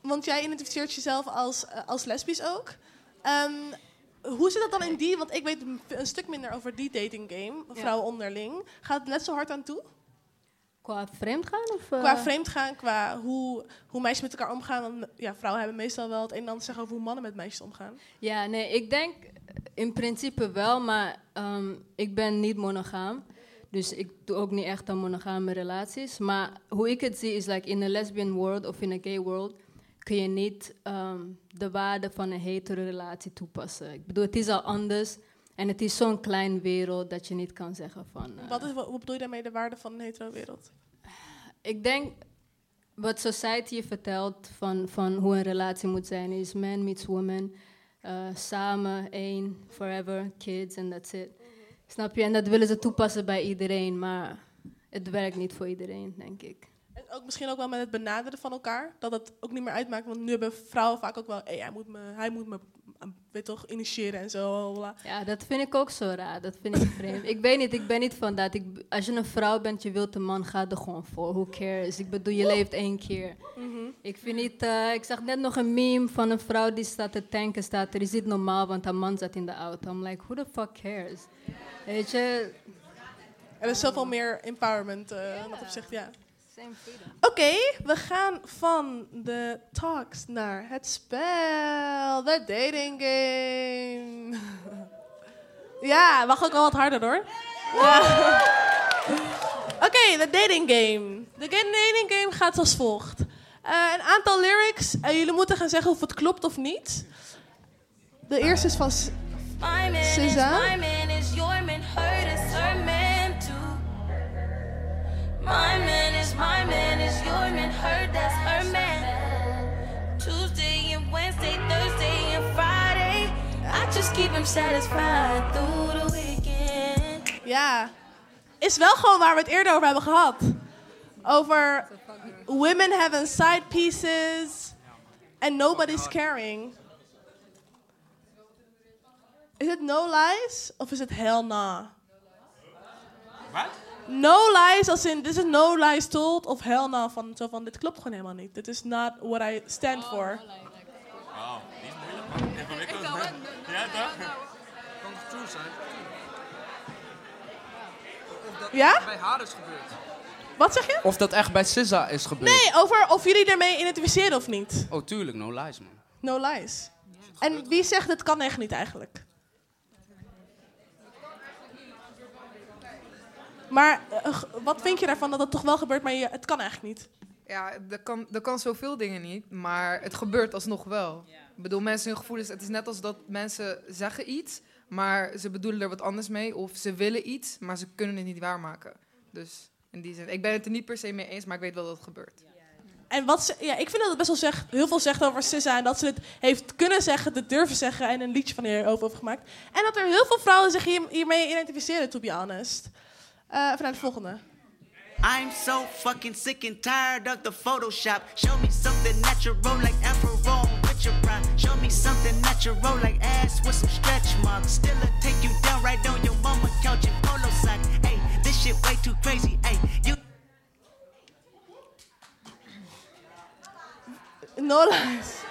Want jij identificeert jezelf als, eh, als lesbisch ook. Ehm, hoe zit dat dan in die... Want ik weet een, stuk minder over die dating game. Vrouwen onderling. Gaat het net zo hard aan toe? Qua vreemdgaan? Of, eh? Qua vreemdgaan, qua hoe, hoe meisjes met elkaar omgaan. Want ja, vrouwen hebben meestal wel het een en ander te zeggen over hoe mannen met meisjes omgaan. Ja, nee, ik denk in principe wel, maar ehm, ik ben niet monogaam. Dus ik doe ook niet echt aan monogame relaties. Maar hoe ik het zie is, like in een lesbian world of in een gay world, kun je niet ehm, de waarde van een hetero relatie toepassen. Ik bedoel, het is al anders. En het is zo'n klein wereld dat je niet kan zeggen van... eh, Wat, is, wat, wat bedoel je daarmee, de waarde van een hetero-wereld? ik denk wat society je vertelt van, van hoe een relatie moet zijn is man meets woman. eh, samen, één, forever, kids en that's it. Snap je? En dat willen ze toepassen bij iedereen, maar het werkt niet voor iedereen, denk ik. En ook misschien ook wel met het benaderen van elkaar. Dat het ook niet meer uitmaakt. Want nu hebben vrouwen vaak ook wel... Hey, hij moet me, hij moet me eh, weet toch, initiëren en zo. bla. Ja, dat vind ik ook zo raar. Dat vind ik vreemd. ik weet niet, ik ben niet van dat. Ik, als je een vrouw bent, je wilt een man, ga er gewoon voor. Who cares? Ik bedoel, je leeft één keer. Mhm. Ik vind niet... eh, ik zag net nog een meme van een vrouw die staat te tanken. Staat er, is dit normaal, want haar man zat in de auto. I'm like, who the fuck cares? Weet je... Er is zoveel meer empowerment eh, in dat opzicht, ja. Same freedom. Oké, we gaan van de talks naar het spel. De dating game. [LAUGHS] ja, mag ook wel wat harder hoor. Ja. [LAUGHS] Oké, de dating game. De dating game gaat als volgt. Eh, een aantal lyrics en jullie moeten gaan zeggen of het klopt of niet. De eerste is van SZA. My man is my man is your man, her that's her man. Tuesday and Wednesday, Thursday and Friday. I just keep him satisfied through the weekend. Ja, is wel gewoon waar we het eerder over hebben gehad. Over women having side pieces and nobody's caring. Is het no lies of is het hell nah? Wat? No lies als in, this is no lies told of hell nah van, zo van, dit klopt gewoon helemaal niet. Dit is not what I stand for. Oh, die is moeilijk, man. Ingewikkeld. Ja, toch? Kan het true zijn? Of dat Ja? bij haar is gebeurd. Wat zeg je? Of dat echt bij SZA is gebeurd. Nee, over of jullie ermee identificeren of niet. Oh, tuurlijk, no lies, man. No lies. En wie zegt het kan echt niet eigenlijk? Maar eh, g- wat vind je daarvan dat het toch wel gebeurt, maar je, het kan eigenlijk niet? Ja, er kan, er kan zoveel dingen niet, maar het gebeurt alsnog wel. Ik bedoel, mensen hun gevoelens, het is net als dat mensen zeggen iets, maar ze bedoelen er wat anders mee. Of ze willen iets, maar ze kunnen het niet waarmaken. Dus In die zin. Ik ben het er niet per se mee eens, maar ik weet wel dat het gebeurt. En wat ze, ja, ik vind dat het best wel zegt, heel veel zegt over SZA. En dat ze het heeft kunnen zeggen, het durven zeggen. En een liedje van hierover heeft gemaakt. En dat er heel veel vrouwen zich hier, hiermee identificeren, to be honest. Eh naar de volgende. I'm so fucking sick and tired of the Photoshop. Show me something natural like Afro with your pride. Show me something natural like ass with some stretch marks. Still I take you down right on your mama couch in polo socks. Hey, this shit way too crazy. Hey, you No [LAUGHS] lies.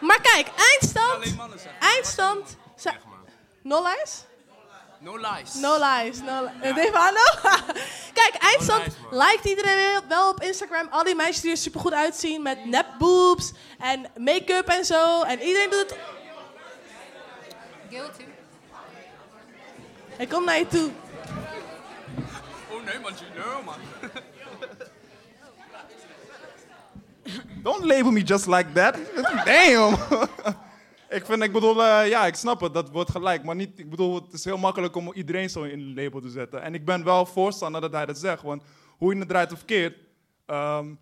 Maar kijk, eindstand. Eindstand. No lies? No lies. No lies. No li- [LAUGHS] aan. [LAUGHS] Kijk, eindstand lijkt iedereen wel- op Instagram. Al die meisjes die er supergoed uitzien met nep boobs en make-up en zo. En iedereen doet het. Guilty. Hij komt naar je toe. Oh nee man, no man. Don't label me just like that. [LAUGHS] Damn. Ik vind, ik bedoel, eh, ja, ik snap het, dat wordt gelijk. Maar niet, ik bedoel, het is heel makkelijk om iedereen zo in een label te zetten. En ik ben wel voorstander dat hij dat zegt. Want hoe je het draait of keert, ehm,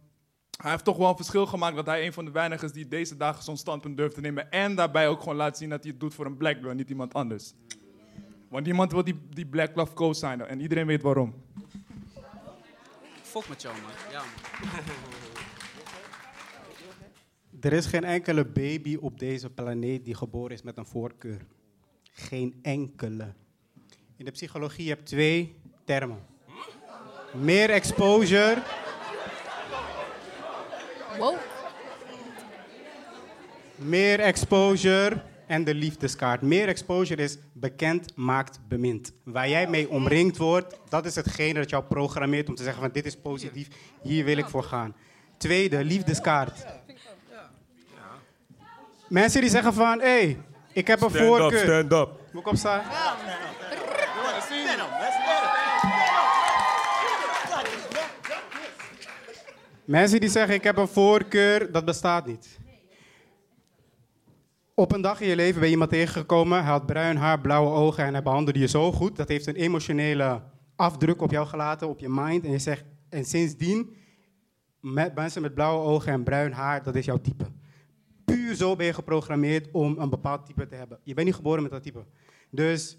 hij heeft toch wel een verschil gemaakt dat hij een van de weinigen is die deze dagen zo'n standpunt durft te nemen. En daarbij ook gewoon laat zien dat hij het doet voor een black girl, niet iemand anders. Want iemand wil die, die black love co-signen en iedereen weet waarom. Fuck met jou, man. Ja, man. [LAUGHS] Er is geen enkele baby op deze planeet die geboren is met een voorkeur. Geen enkele. In de psychologie heb je twee termen. Meer exposure. Wow. Meer exposure en de liefdeskaart. Meer exposure is bekend maakt bemind. Waar jij mee omringd wordt, dat is hetgene dat jou programmeert om te zeggen van dit is positief, hier wil ik voor gaan. Tweede, liefdeskaart. Mensen die zeggen van, hé, hey, ik heb een Stand up, voorkeur. stand up. Moet ik opstaan? Mensen die zeggen ik heb een voorkeur, dat bestaat niet. Op een dag in je leven ben je iemand tegengekomen, hij had bruin haar, blauwe ogen en hij behandelde je zo goed. Dat heeft een emotionele afdruk op jou gelaten, op je mind. En je zegt, en sindsdien, met mensen met blauwe ogen en bruin haar, dat is jouw type. Puur zo ben je geprogrammeerd om een bepaald type te hebben. Je bent niet geboren met dat type. Dus,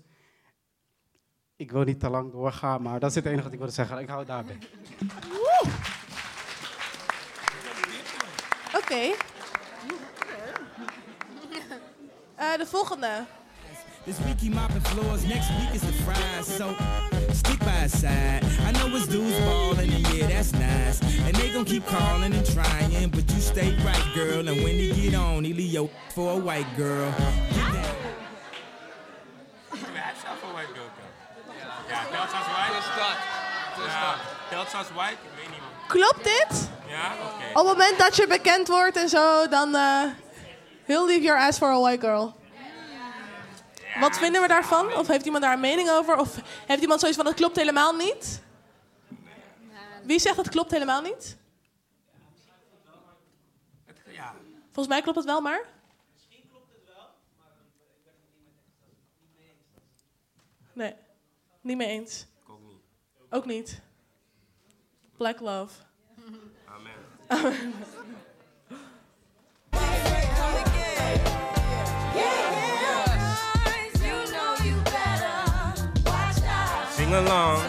ik wil niet te lang doorgaan, maar dat is het enige wat ik wilde zeggen. Ik hou het daarbij. Oké. Eh, de volgende. This week he mopping floors, next week is the fries. So stick by his side. I know it's dudes ballin', and yeah, that's nice. And they gon' keep calling and trying, but you stay right, girl. And when he get on, he leave your for a white girl. Get down. Hij staat white girl. Ja, telt white. Dus dat. Dus Ja, dat. telt als white? Ik weet niet man. Klopt dit? Ja, oké. Op het moment dat je bekend wordt en zo, dan uh, he'll leave your ass for a white girl. Wat vinden we daarvan? Of heeft iemand daar een mening over? Of heeft iemand zoiets van, dat klopt helemaal niet? Wie zegt dat klopt helemaal niet? Ja. Volgens mij klopt het wel, maar... Nee, niet mee eens. ook niet. Ook niet. Black love. Amen. [LAUGHS] Sing along.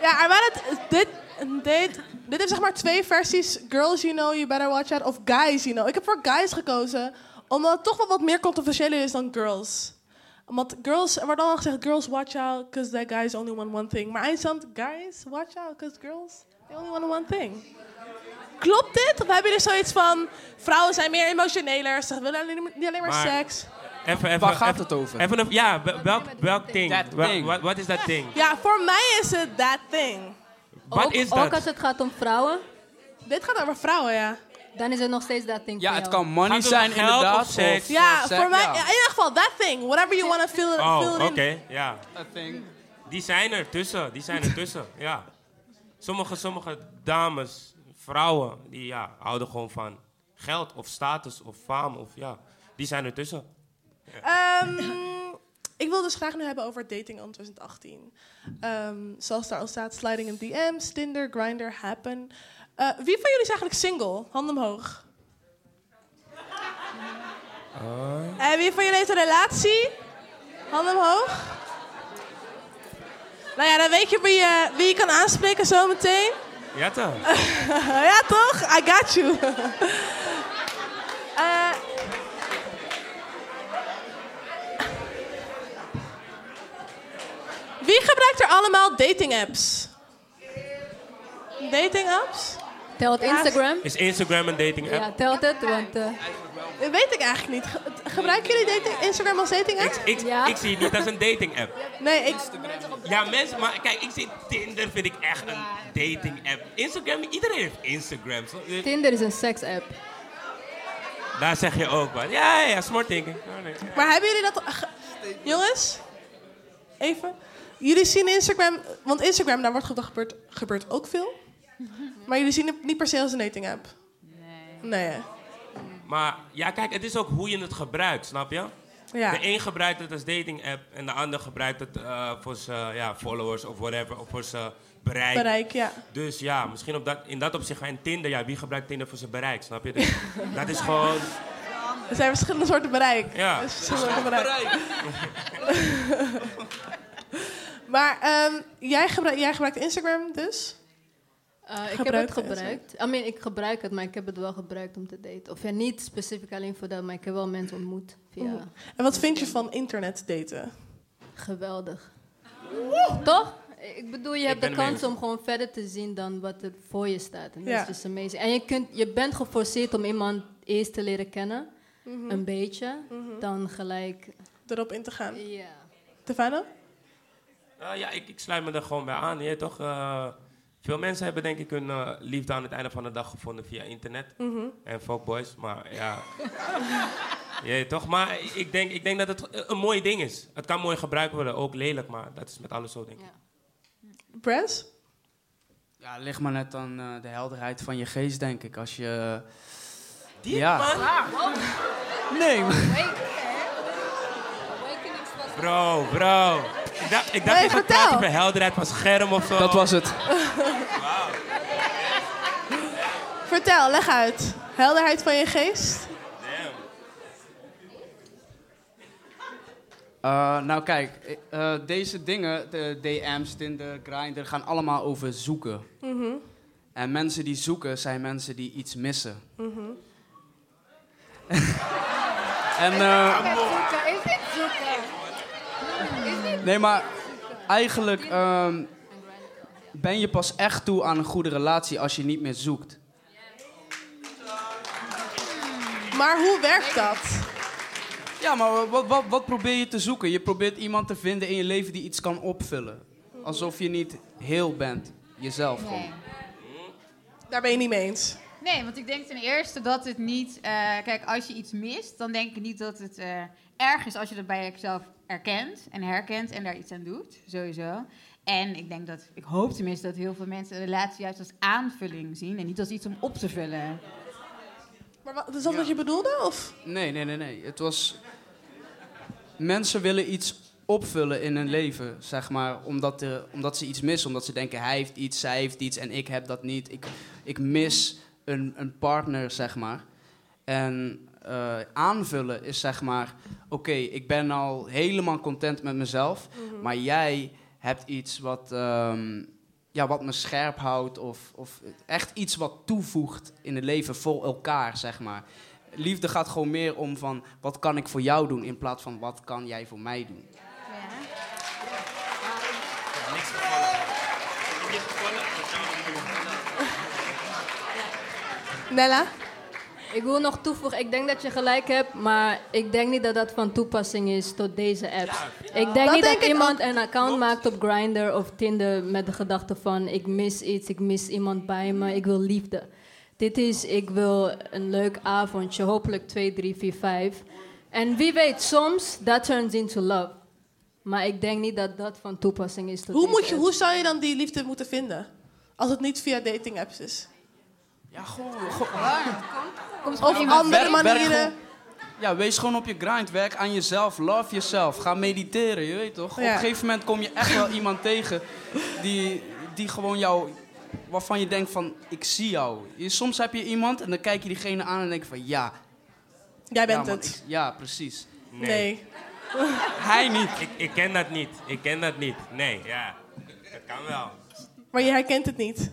Ja, maar het, dit, dit, dit heeft zeg maar twee versies. Girls You Know You Better Watch Out of Guys You Know. Ik heb voor Guys gekozen, omdat het toch wel wat meer controversiëler is dan Girls. Omdat girls, er wordt al gezegd, girls watch out, because that guys only want one thing. Maar eindstand, guys watch out, because girls, they only want one thing. Klopt dit? Of hebben jullie zoiets van, vrouwen zijn meer emotioneler, ze willen alleen- niet alleen maar, Maar- seks? Even, even, Waar gaat even- het over? Even een, ja, wel- welk, welk thing. Wat is dat ding? Ja, voor mij is het that thing. Wat ook, is Ook dat? als het gaat om vrouwen. Dit gaat over vrouwen, ja. Dan is het nog steeds dat ding Ja, het kan money Gaat zijn geld inderdaad. of seks? Ja, voor mij, ja. in ieder geval, that thing. Whatever you want to feel, Oh, feel oké, in. ja. That thing. Die zijn er tussen, die zijn er tussen, ja. Sommige, sommige dames vrouwen die ja, houden gewoon van geld of status of faam of ja, die zijn ertussen. Ehm, ik wil dus graag nu hebben over dating in 2018. Ehm, zoals daar al staat, sliding in DM's, Tinder, Grindr, Happen. Eh, wie van jullie is eigenlijk single? Hand omhoog. En wie van jullie heeft een relatie? Hand omhoog. Nou ja, dan weet je wie je, wie je kan aanspreken zometeen. Ja toch? [LAUGHS] ja, toch? I got you. [LAUGHS] Eh, wie gebruikt er allemaal dating apps? Dating apps? Telt Instagram? Is Instagram een dating app? Ja, telt het, want... eh, Dat weet ik eigenlijk niet. Ge- Gebruiken jullie dating, Instagram als dating app? Ik, ik zie het niet als een dating app. Nee, ik... Ja, mensen, maar kijk, ik zie Tinder vind ik echt een dating app. Instagram, iedereen heeft Instagram. Eh, Tinder is een seks-app. Daar zeg je ook wat. Ja, ja, ja, smart thinking. Oh, nee. Maar hebben jullie dat... ge- Jongens, even. Jullie zien Instagram... Want Instagram, daar wordt gebeurt, gebeurt ook veel. Maar jullie zien het niet per se als een dating app. Nee. Nee. Maar ja, kijk, het is ook hoe je het gebruikt, snap je? Ja. De een gebruikt het als dating app en de ander gebruikt het eh, voor zijn ja, followers of whatever, of voor zijn bereik. Bereik, ja. Dus ja, misschien op dat, in dat opzicht en Tinder, ja, wie gebruikt Tinder voor zijn bereik, snap je? Dus [LAUGHS] dat is gewoon. Er zijn verschillende soorten bereik. Ja. Er verschillende soorten bereik. [LAUGHS] maar ehm, jij, gebruikt, jij gebruikt Instagram dus? Eh, ik heb het gebruikt. I mean, ik gebruik het, maar ik heb het wel gebruikt om te daten. Of ja, niet specifiek alleen voor dat, maar ik heb wel mensen ontmoet via... En wat vind je van internet daten? Geweldig. Toch? Ik bedoel, je Ik hebt de mee kans om gewoon verder te zien dan wat er voor je staat. En dat Ja. is dus amazing. En je, kunt, je bent geforceerd om iemand eerst te leren kennen. Mhm. Een beetje. Mhm. Dan gelijk... Erop in te gaan. Ja. Stefano? Eh, ja, ik, ik sluit me er gewoon bij aan. Je toch, eh, veel mensen hebben denk ik hun eh, liefde aan het einde van de dag gevonden via internet. Mhm. En fuckboys, maar ja. [LAUGHS] weet toch, maar ik denk, ik denk dat het een mooi ding is. Het kan mooi gebruikt worden, ook lelijk, maar dat is met alles zo denk ik. Press? Ja, ligt maar net aan eh, de helderheid van je geest, denk ik. Als je... Diep, ja. man. Nee, maar... Bro, bro. Ik dacht, ik dacht Nee, even vertel. praten over helderheid van scherm of zo. Dat was het. [LAUGHS] Vertel, leg uit. Helderheid van je geest? Eh, nou kijk, eh, deze dingen, de DM's, Tinder, Grindr, gaan allemaal over zoeken. Mhm. En mensen die zoeken zijn mensen die iets missen. Mhm. [LAUGHS] En, eh, Is dit zoeken? Is dit nee, maar eigenlijk ehm, ben je pas echt toe aan een goede relatie als je niet meer zoekt. Maar hoe werkt dat? Ja, maar wat, wat, wat probeer je te zoeken? Je probeert iemand te vinden in je leven die iets kan opvullen. Alsof je niet heel bent. Jezelf gewoon. Nee. Daar ben je niet mee eens. Nee, want ik denk ten eerste dat het niet... eh, kijk, als je iets mist, dan denk ik niet dat het eh, erg is als je dat bij jezelf erkent en herkent en daar iets aan doet, sowieso. En ik denk dat, ik hoop tenminste dat heel veel mensen een relatie juist als aanvulling zien en niet als iets om op te vullen. Maar wat, is dat wat je bedoelde? Of? Nee, nee, nee, nee. Het was. Mensen willen iets opvullen in hun leven, zeg maar, omdat, er, omdat ze iets missen. Omdat ze denken, hij heeft iets, zij heeft iets en ik heb dat niet. Ik, ik mis een, een partner, zeg maar. En eh, aanvullen is zeg maar, oké, ik ben al helemaal content met mezelf, Mhm. maar jij hebt iets wat, ehm, ja, wat me scherp houdt of, of echt iets wat toevoegt in het leven voor elkaar, zeg maar. Liefde gaat gewoon meer om van, wat kan ik voor jou doen, in plaats van, wat kan jij voor mij doen. Niks gevallen. Nella? Ik wil nog toevoegen, ik denk dat je gelijk hebt, maar ik denk niet dat dat van toepassing is tot deze apps. ik denk Dat niet denk dat iemand een account maakt op Grindr of Tinder met de gedachte van ik mis iets, ik mis iemand bij me, ik wil liefde. Dit is, ik wil een leuk avondje, hopelijk 2, 3, 4, 5. En wie weet, soms dat turns into love. Maar ik denk niet dat dat van toepassing is tot Hoe, deze moet je, apps. hoe zou je dan die liefde moeten vinden? Als het niet via dating apps is. Ja, gewoon... Komt Of andere manieren. gewoon- ja, wees gewoon op je grind. Werk aan jezelf. Love jezelf. Ga mediteren, je weet toch? Op een gegeven moment kom je echt wel iemand tegen die, die gewoon jou... Waarvan je denkt van, ik zie jou. Je, soms heb je iemand en dan kijk je diegene aan en denk je van, ja. Jij bent ja, man, het. ik- ja, precies. Nee. [LAUGHS] Hij niet. Ik, ik ken dat niet. Ik ken dat niet. Nee, ja. Dat kan wel. Maar je herkent het niet.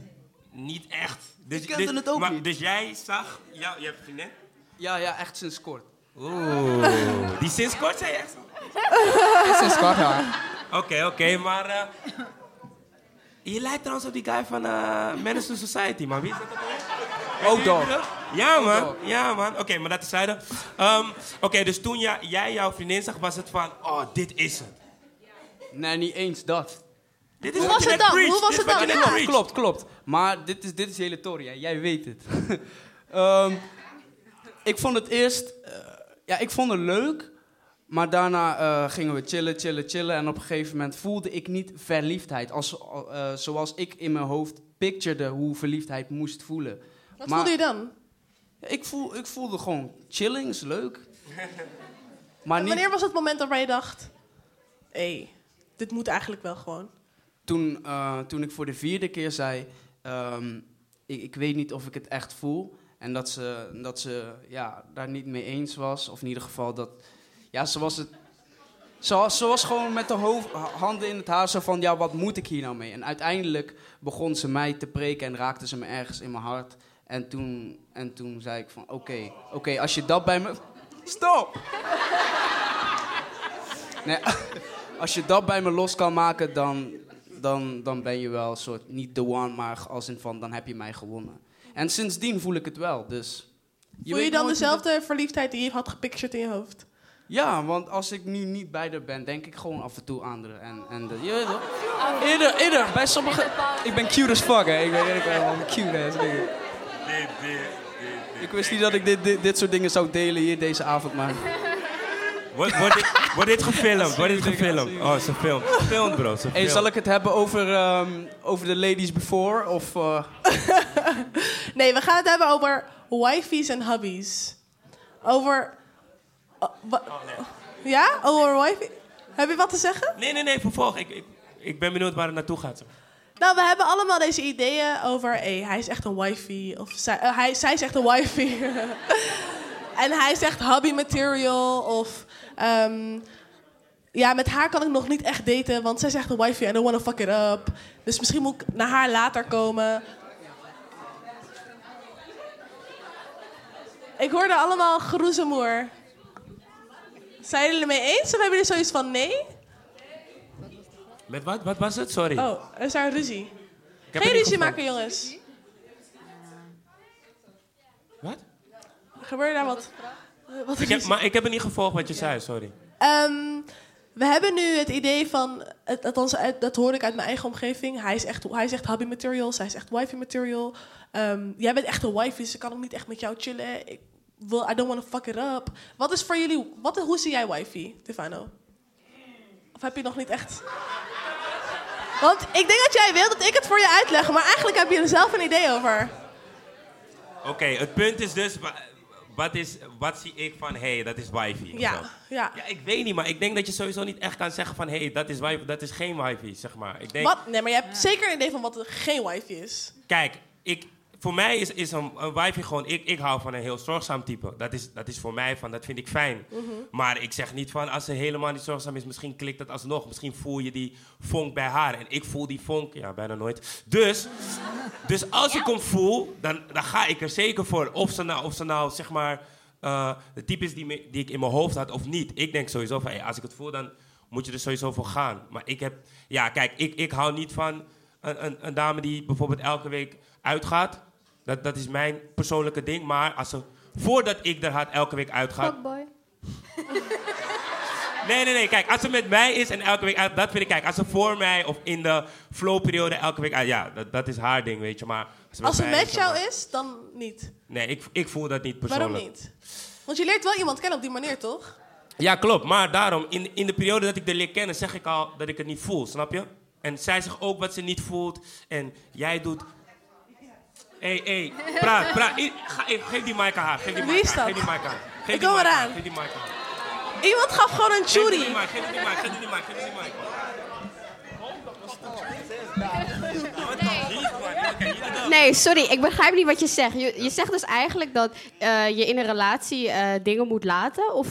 Niet echt. Dus, Ik kende dus- het ook maar, niet. Dus jij zag... Ja, je hebt een vriendin? Ja, ja, echt sinds kort. Oeh. Die sinds kort zei je echt? [LAUGHS] Sinds kort, ja. Oké, oké, maar... eh, je lijkt trouwens op die guy van eh Menace to Society, man. Wie is dat ook dog. Ja, man. Ja, man. Oké, maar dat is zijde. Ehm, Oké, dus toen jij, jij jouw vriendin zag, was het van... Oh, dit is het. Nee, niet eens dat. Dit Hoe was het dan? Hoe was het dan? Ja. Klopt, klopt, klopt. Maar dit is, dit is de hele tory, hè. jij weet het. [LAUGHS] Ehm, ik vond het eerst... eh, ja, ik vond het leuk. Maar daarna eh, gingen we chillen, chillen, chillen. En op een gegeven moment voelde ik niet verliefdheid. Als, eh, zoals ik in mijn hoofd picturede hoe verliefdheid moest voelen. Wat Maar voelde je dan? Ik, voel, ik voelde gewoon chilling, is leuk. [LAUGHS] Maar niet wanneer was het moment dat je dacht... Hé, hey, dit moet eigenlijk wel gewoon. Toen, eh, toen ik voor de vierde keer zei... ehm, ik, ik weet niet of ik het echt voel. En dat ze, dat ze ja, daar niet mee eens was. Of in ieder geval dat... Ja, ze was, het, ze was, ze was gewoon met de handen in het haar zo van... Ja, wat moet ik hier nou mee? En uiteindelijk begon ze mij te preken en raakte ze me ergens in mijn hart. En toen, en toen zei ik van... Oké, oké, als je dat bij me... Stop! [LAUGHS] Nee, [LAUGHS] als je dat bij me los kan maken, dan, dan, dan ben je wel een soort, niet the one, maar als in van, dan heb je mij gewonnen. En sindsdien voel ik het wel, dus... Voel je dan dezelfde verliefdheid die je had gepictured in je hoofd? Ja, want als ik nu niet bij haar ben, denk ik gewoon af en toe aan haar. En, en de, je weet toch? Eerder, eerder, bij sommige... Ik ben cute as fuck, hè. Ik ben, ik ben gewoon een cute ass nigga. Ik wist niet dat ik dit, dit, dit soort dingen zou delen hier deze avond, maar... Wordt wordt dit, wordt dit gefilmd? Wordt dit gefilmd? Oh, ze filmt. Filmt, bro. Ze Hey, zal ik het hebben over, ehm, over de ladies before? Of, eh, [LAUGHS] Nee, we gaan het hebben over wifeys en hubbies. Over... oh, wa- Ja? Over wifey? Heb je wat te zeggen? Nee, nee, nee, vervolg. Ik, ik, ik ben benieuwd waar het naartoe gaat. Nou, we hebben allemaal deze ideeën over... Hey, hij is echt een wifey. Of zij, eh, hij, zij is echt een wifey. [LAUGHS] en hij zegt hubby material. Of... ehm, ja, met haar kan ik nog niet echt daten, want zij zegt een wifey, I don't wanna fuck it up. Dus misschien moet ik naar haar later komen. Ik hoorde allemaal geroezemoer. Zijn jullie er mee eens of hebben jullie zoiets van nee? Met wat? Wat was het? Sorry. Oh, er is daar ruzie. Geen het ruzie maken, jongens. Wat? Gebeurde daar wat? Eh, wat Ik heb, maar ik heb het niet gevolgd wat je zei, sorry. Ehm, we hebben nu het idee van, althans, dat hoor ik uit mijn eigen omgeving. Hij is echt, hij is echt hubby material, zij is echt wifey material. Ehm, jij bent echt een wifey, dus ik kan ook niet echt met jou chillen. Ik wil, I don't want to fuck it up. Wat is voor jullie, wat, hoe zie jij wifey, Stefano? Of heb je nog niet echt? Want ik denk dat jij wil dat ik het voor je uitleg, maar eigenlijk heb je er zelf een idee over. Oké, het punt is dus, wat, is, wat zie ik van, hé, hey, dat is wifi? Ja, ja. ja. Ik weet niet, maar ik denk dat je sowieso niet echt kan zeggen van, hé, hey, dat is wifi, dat is geen wifi, zeg maar. Ik denk, Wat? Nee, maar je hebt zeker een idee van wat er geen wifi is. Kijk, ik, voor mij is, is een, een gewoon... Ik, ik hou van een heel zorgzaam type. Dat is, dat is voor mij van, dat vind ik fijn. Mhm. Maar ik zeg niet van, als ze helemaal niet zorgzaam is... misschien klikt dat alsnog. Misschien voel je die vonk bij haar. En ik voel die vonk, ja, bijna nooit. Dus, dus als ik hem voel, dan, dan ga ik er zeker voor. Of ze nou, of ze nou zeg maar... eh, de type is die, me- die ik in mijn hoofd had of niet. Ik denk sowieso van, hey, als ik het voel, dan moet je er sowieso voor gaan. Maar ik heb... Ja, kijk, ik, ik hou niet van een, een, een dame die bijvoorbeeld elke week uitgaat. Dat, dat is mijn persoonlijke ding. Maar als ze, voordat ik er had, elke week uitgaat... Fuckboy. [LAUGHS] Nee, nee, nee. Kijk, als ze met mij is en elke week uit... Dat vind ik, kijk, als ze voor mij of in de flowperiode elke week uit... Ja, dat, dat is haar ding, weet je. Maar als ze met, Als ze mij met is, dan- jou is, dan niet. Nee, ik, ik voel dat niet persoonlijk. Waarom niet? Want je leert wel iemand kennen op die manier, toch? Ja, klopt. Maar daarom, in, in de periode dat ik er leer kennen, zeg ik al dat ik het niet voel, snap je? En zij zegt ook wat ze niet voelt. En jij doet... Hé, hé, praat, praat. I- ga- geef die mic aan haar. Geef die Wie is dat? Geef die mic aan haar. Geef Ik die kom mic eraan. haar. Geef die mic aan haar. Iemand gaf gewoon een Geef die churi. mic, Geef die mic, geef die mic, geef die mic. Nee, sorry, ik begrijp niet wat je zegt. Je, je zegt dus eigenlijk dat eh, je in een relatie eh, dingen moet laten? Of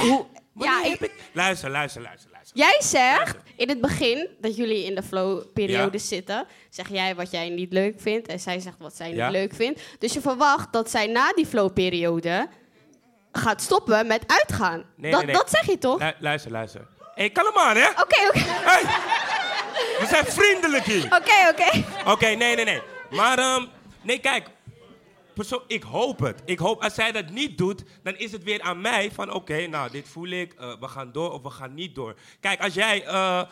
hoe? Ja, ik, luister, luister, luister. Jij zegt in het begin dat jullie in de flow-periode Ja. zitten. Zeg jij wat jij niet leuk vindt en zij zegt wat zij Ja. niet leuk vindt. Dus je verwacht dat zij na die flow-periode gaat stoppen met uitgaan. Nee, dat, nee, nee. dat zeg je toch? Lu- luister, luister. Hé, hey, kalm aan, hè? Oké, oké. We zijn vriendelijk hier. Oké, oké. Oké, nee, nee, nee. Maar, ehm, nee, kijk. Ik hoop het. Ik hoop, als zij dat niet doet, dan is het weer aan mij van... Oké, nou, dit voel ik. eh, we gaan door of we gaan niet door. Kijk, als jij... eh,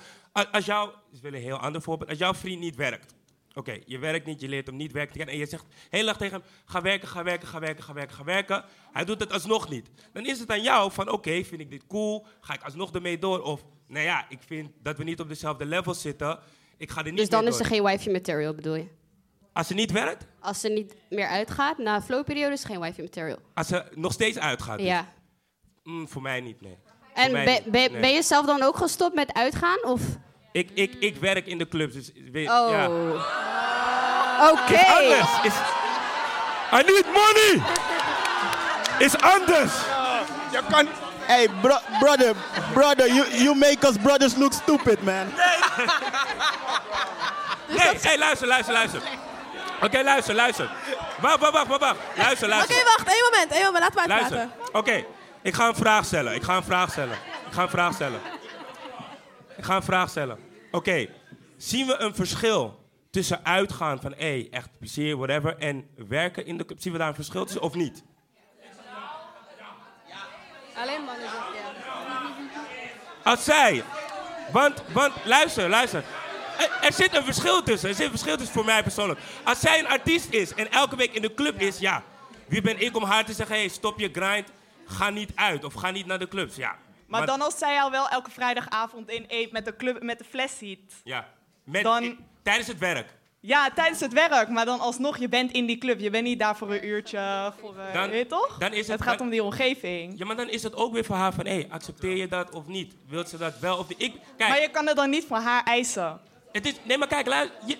als jouw... Ik wil een heel ander voorbeeld. Als jouw vriend niet werkt. Oké, je werkt niet, je leert hem niet werken te kennen. En je zegt heel erg tegen hem... Ga werken, ga werken, ga werken, ga werken, ga werken. Hij doet het alsnog niet. Dan is het aan jou van... Oké, vind ik dit cool? Ga ik alsnog ermee door? Of, nou ja, ik vind dat we niet op dezelfde level zitten. Ik ga er niet Dus dan mee is door. er geen wifi material, bedoel je? Als ze niet werkt? Als ze niet meer uitgaat, na flow-periode is er geen wifi material. Als ze nog steeds uitgaat? dus? Ja. Mm, voor mij niet, nee. En ben, niet, ben, nee. ben je zelf dan ook gestopt met uitgaan? Of? Ik, ik, ik werk in de clubs, dus... Weet, Oh. Ja. Oké. Is anders. Is... I need money! Is anders! Je kan... Hey, bro brother, brother, you, you make us brothers look stupid, man. Nee, [LAUGHS] hey, luister, luister, luister. Oké, luister, luister. Wacht, wacht, wacht, wacht, wacht. Luister, Oké, luister. wacht. één moment. één moment. Laten we Luister. Oké, ik ga een vraag stellen. Ik ga een vraag stellen. Ik ga een vraag stellen. Ik ga een vraag stellen. Oké, zien we een verschil tussen uitgaan van, hé, hey, echt plezier, whatever, en werken in de club? Zien we daar een verschil tussen of niet? Alleen mannen ja. Als zij. Want, want luister, luister. Er, zit een verschil tussen. Er zit een verschil tussen voor mij persoonlijk. Als zij een artiest is en elke week in de club is, ja. Wie ben ik om haar te zeggen: hey, stop je grind, ga niet uit of ga niet naar de clubs? Ja. Maar, dan als zij al wel elke vrijdagavond in eet met de, club, met de fles ziet. Ja. Met, Dan- tijdens het werk. Ja, tijdens het werk. Maar dan alsnog, je bent in die club. Je bent niet daar voor een uurtje. Voor, Dan- weet toch? dan is het- het gaat dan- om die omgeving. Ja, maar dan is het ook weer voor haar van: hé, hey, accepteer je dat of niet? Wilt ze dat wel of niet? Ik, kijk, Maar je kan het dan niet van haar eisen. Het is, nee, maar kijk, luister. Je,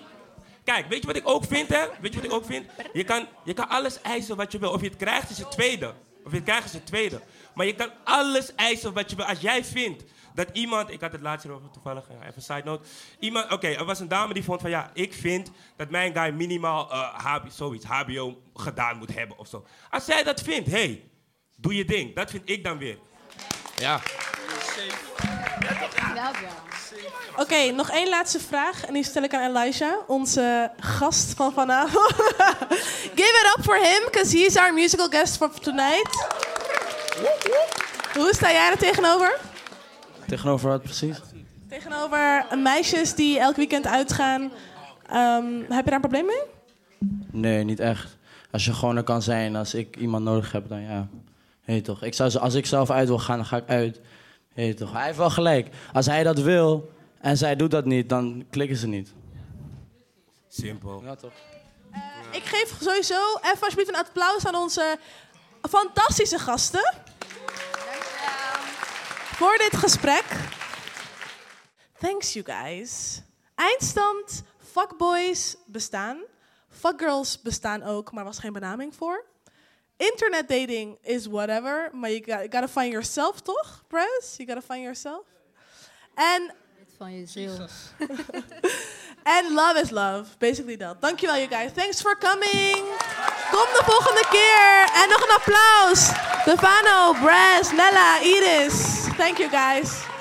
kijk, weet je wat ik ook vind, hè? Weet je wat ik ook vind? Je kan, je kan alles eisen wat je wil. Of je het krijgt, is het tweede. Of je het krijgt, is het tweede. Maar je kan alles eisen wat je wil. Als jij vindt dat iemand... Ik had het laatst over toevallig, ja, even een side note. Iemand, oké, er was een dame die vond van... Ja, ik vind dat mijn guy minimaal eh, HBO, zoiets, HBO gedaan moet hebben of zo. Als zij dat vindt, hé, hey, doe je ding. Dat vind ik dan weer. Ja. Oké, nog één laatste vraag. En die stel ik aan Elijah, onze gast van vanavond. [LAUGHS] Give it up for him, because he's our musical guest for tonight. Hoe sta jij er tegenover? Tegenover wat precies? Tegenover meisjes die elk weekend uitgaan. Ehm, heb je daar een probleem mee? Nee, niet echt. Als je gewoon er kan zijn, als ik iemand nodig heb, dan ja. Weet je toch. Ik zou, als ik zelf uit wil gaan, dan ga ik uit. Weet je toch. Hij heeft wel gelijk. Als hij dat wil en zij doet dat niet, dan klikken ze niet. Simpel. Ja, toch. Ik geef sowieso even alsjeblieft een applaus aan onze fantastische gasten. Voor dit gesprek. Thanks you guys. Eindstand, fuckboys bestaan. Fuckgirls bestaan ook, maar was geen benaming voor. Internet dating is whatever, maar you, got, you gotta find yourself toch, Press? You gotta find yourself. En Van je ziel. And [LAUGHS] love is love. Basically dat. Dankjewel, you guys. Thanks for coming. Kom de volgende keer. En nog een applaus. Stefano, Brass, Nella, Iris. Thank you, guys.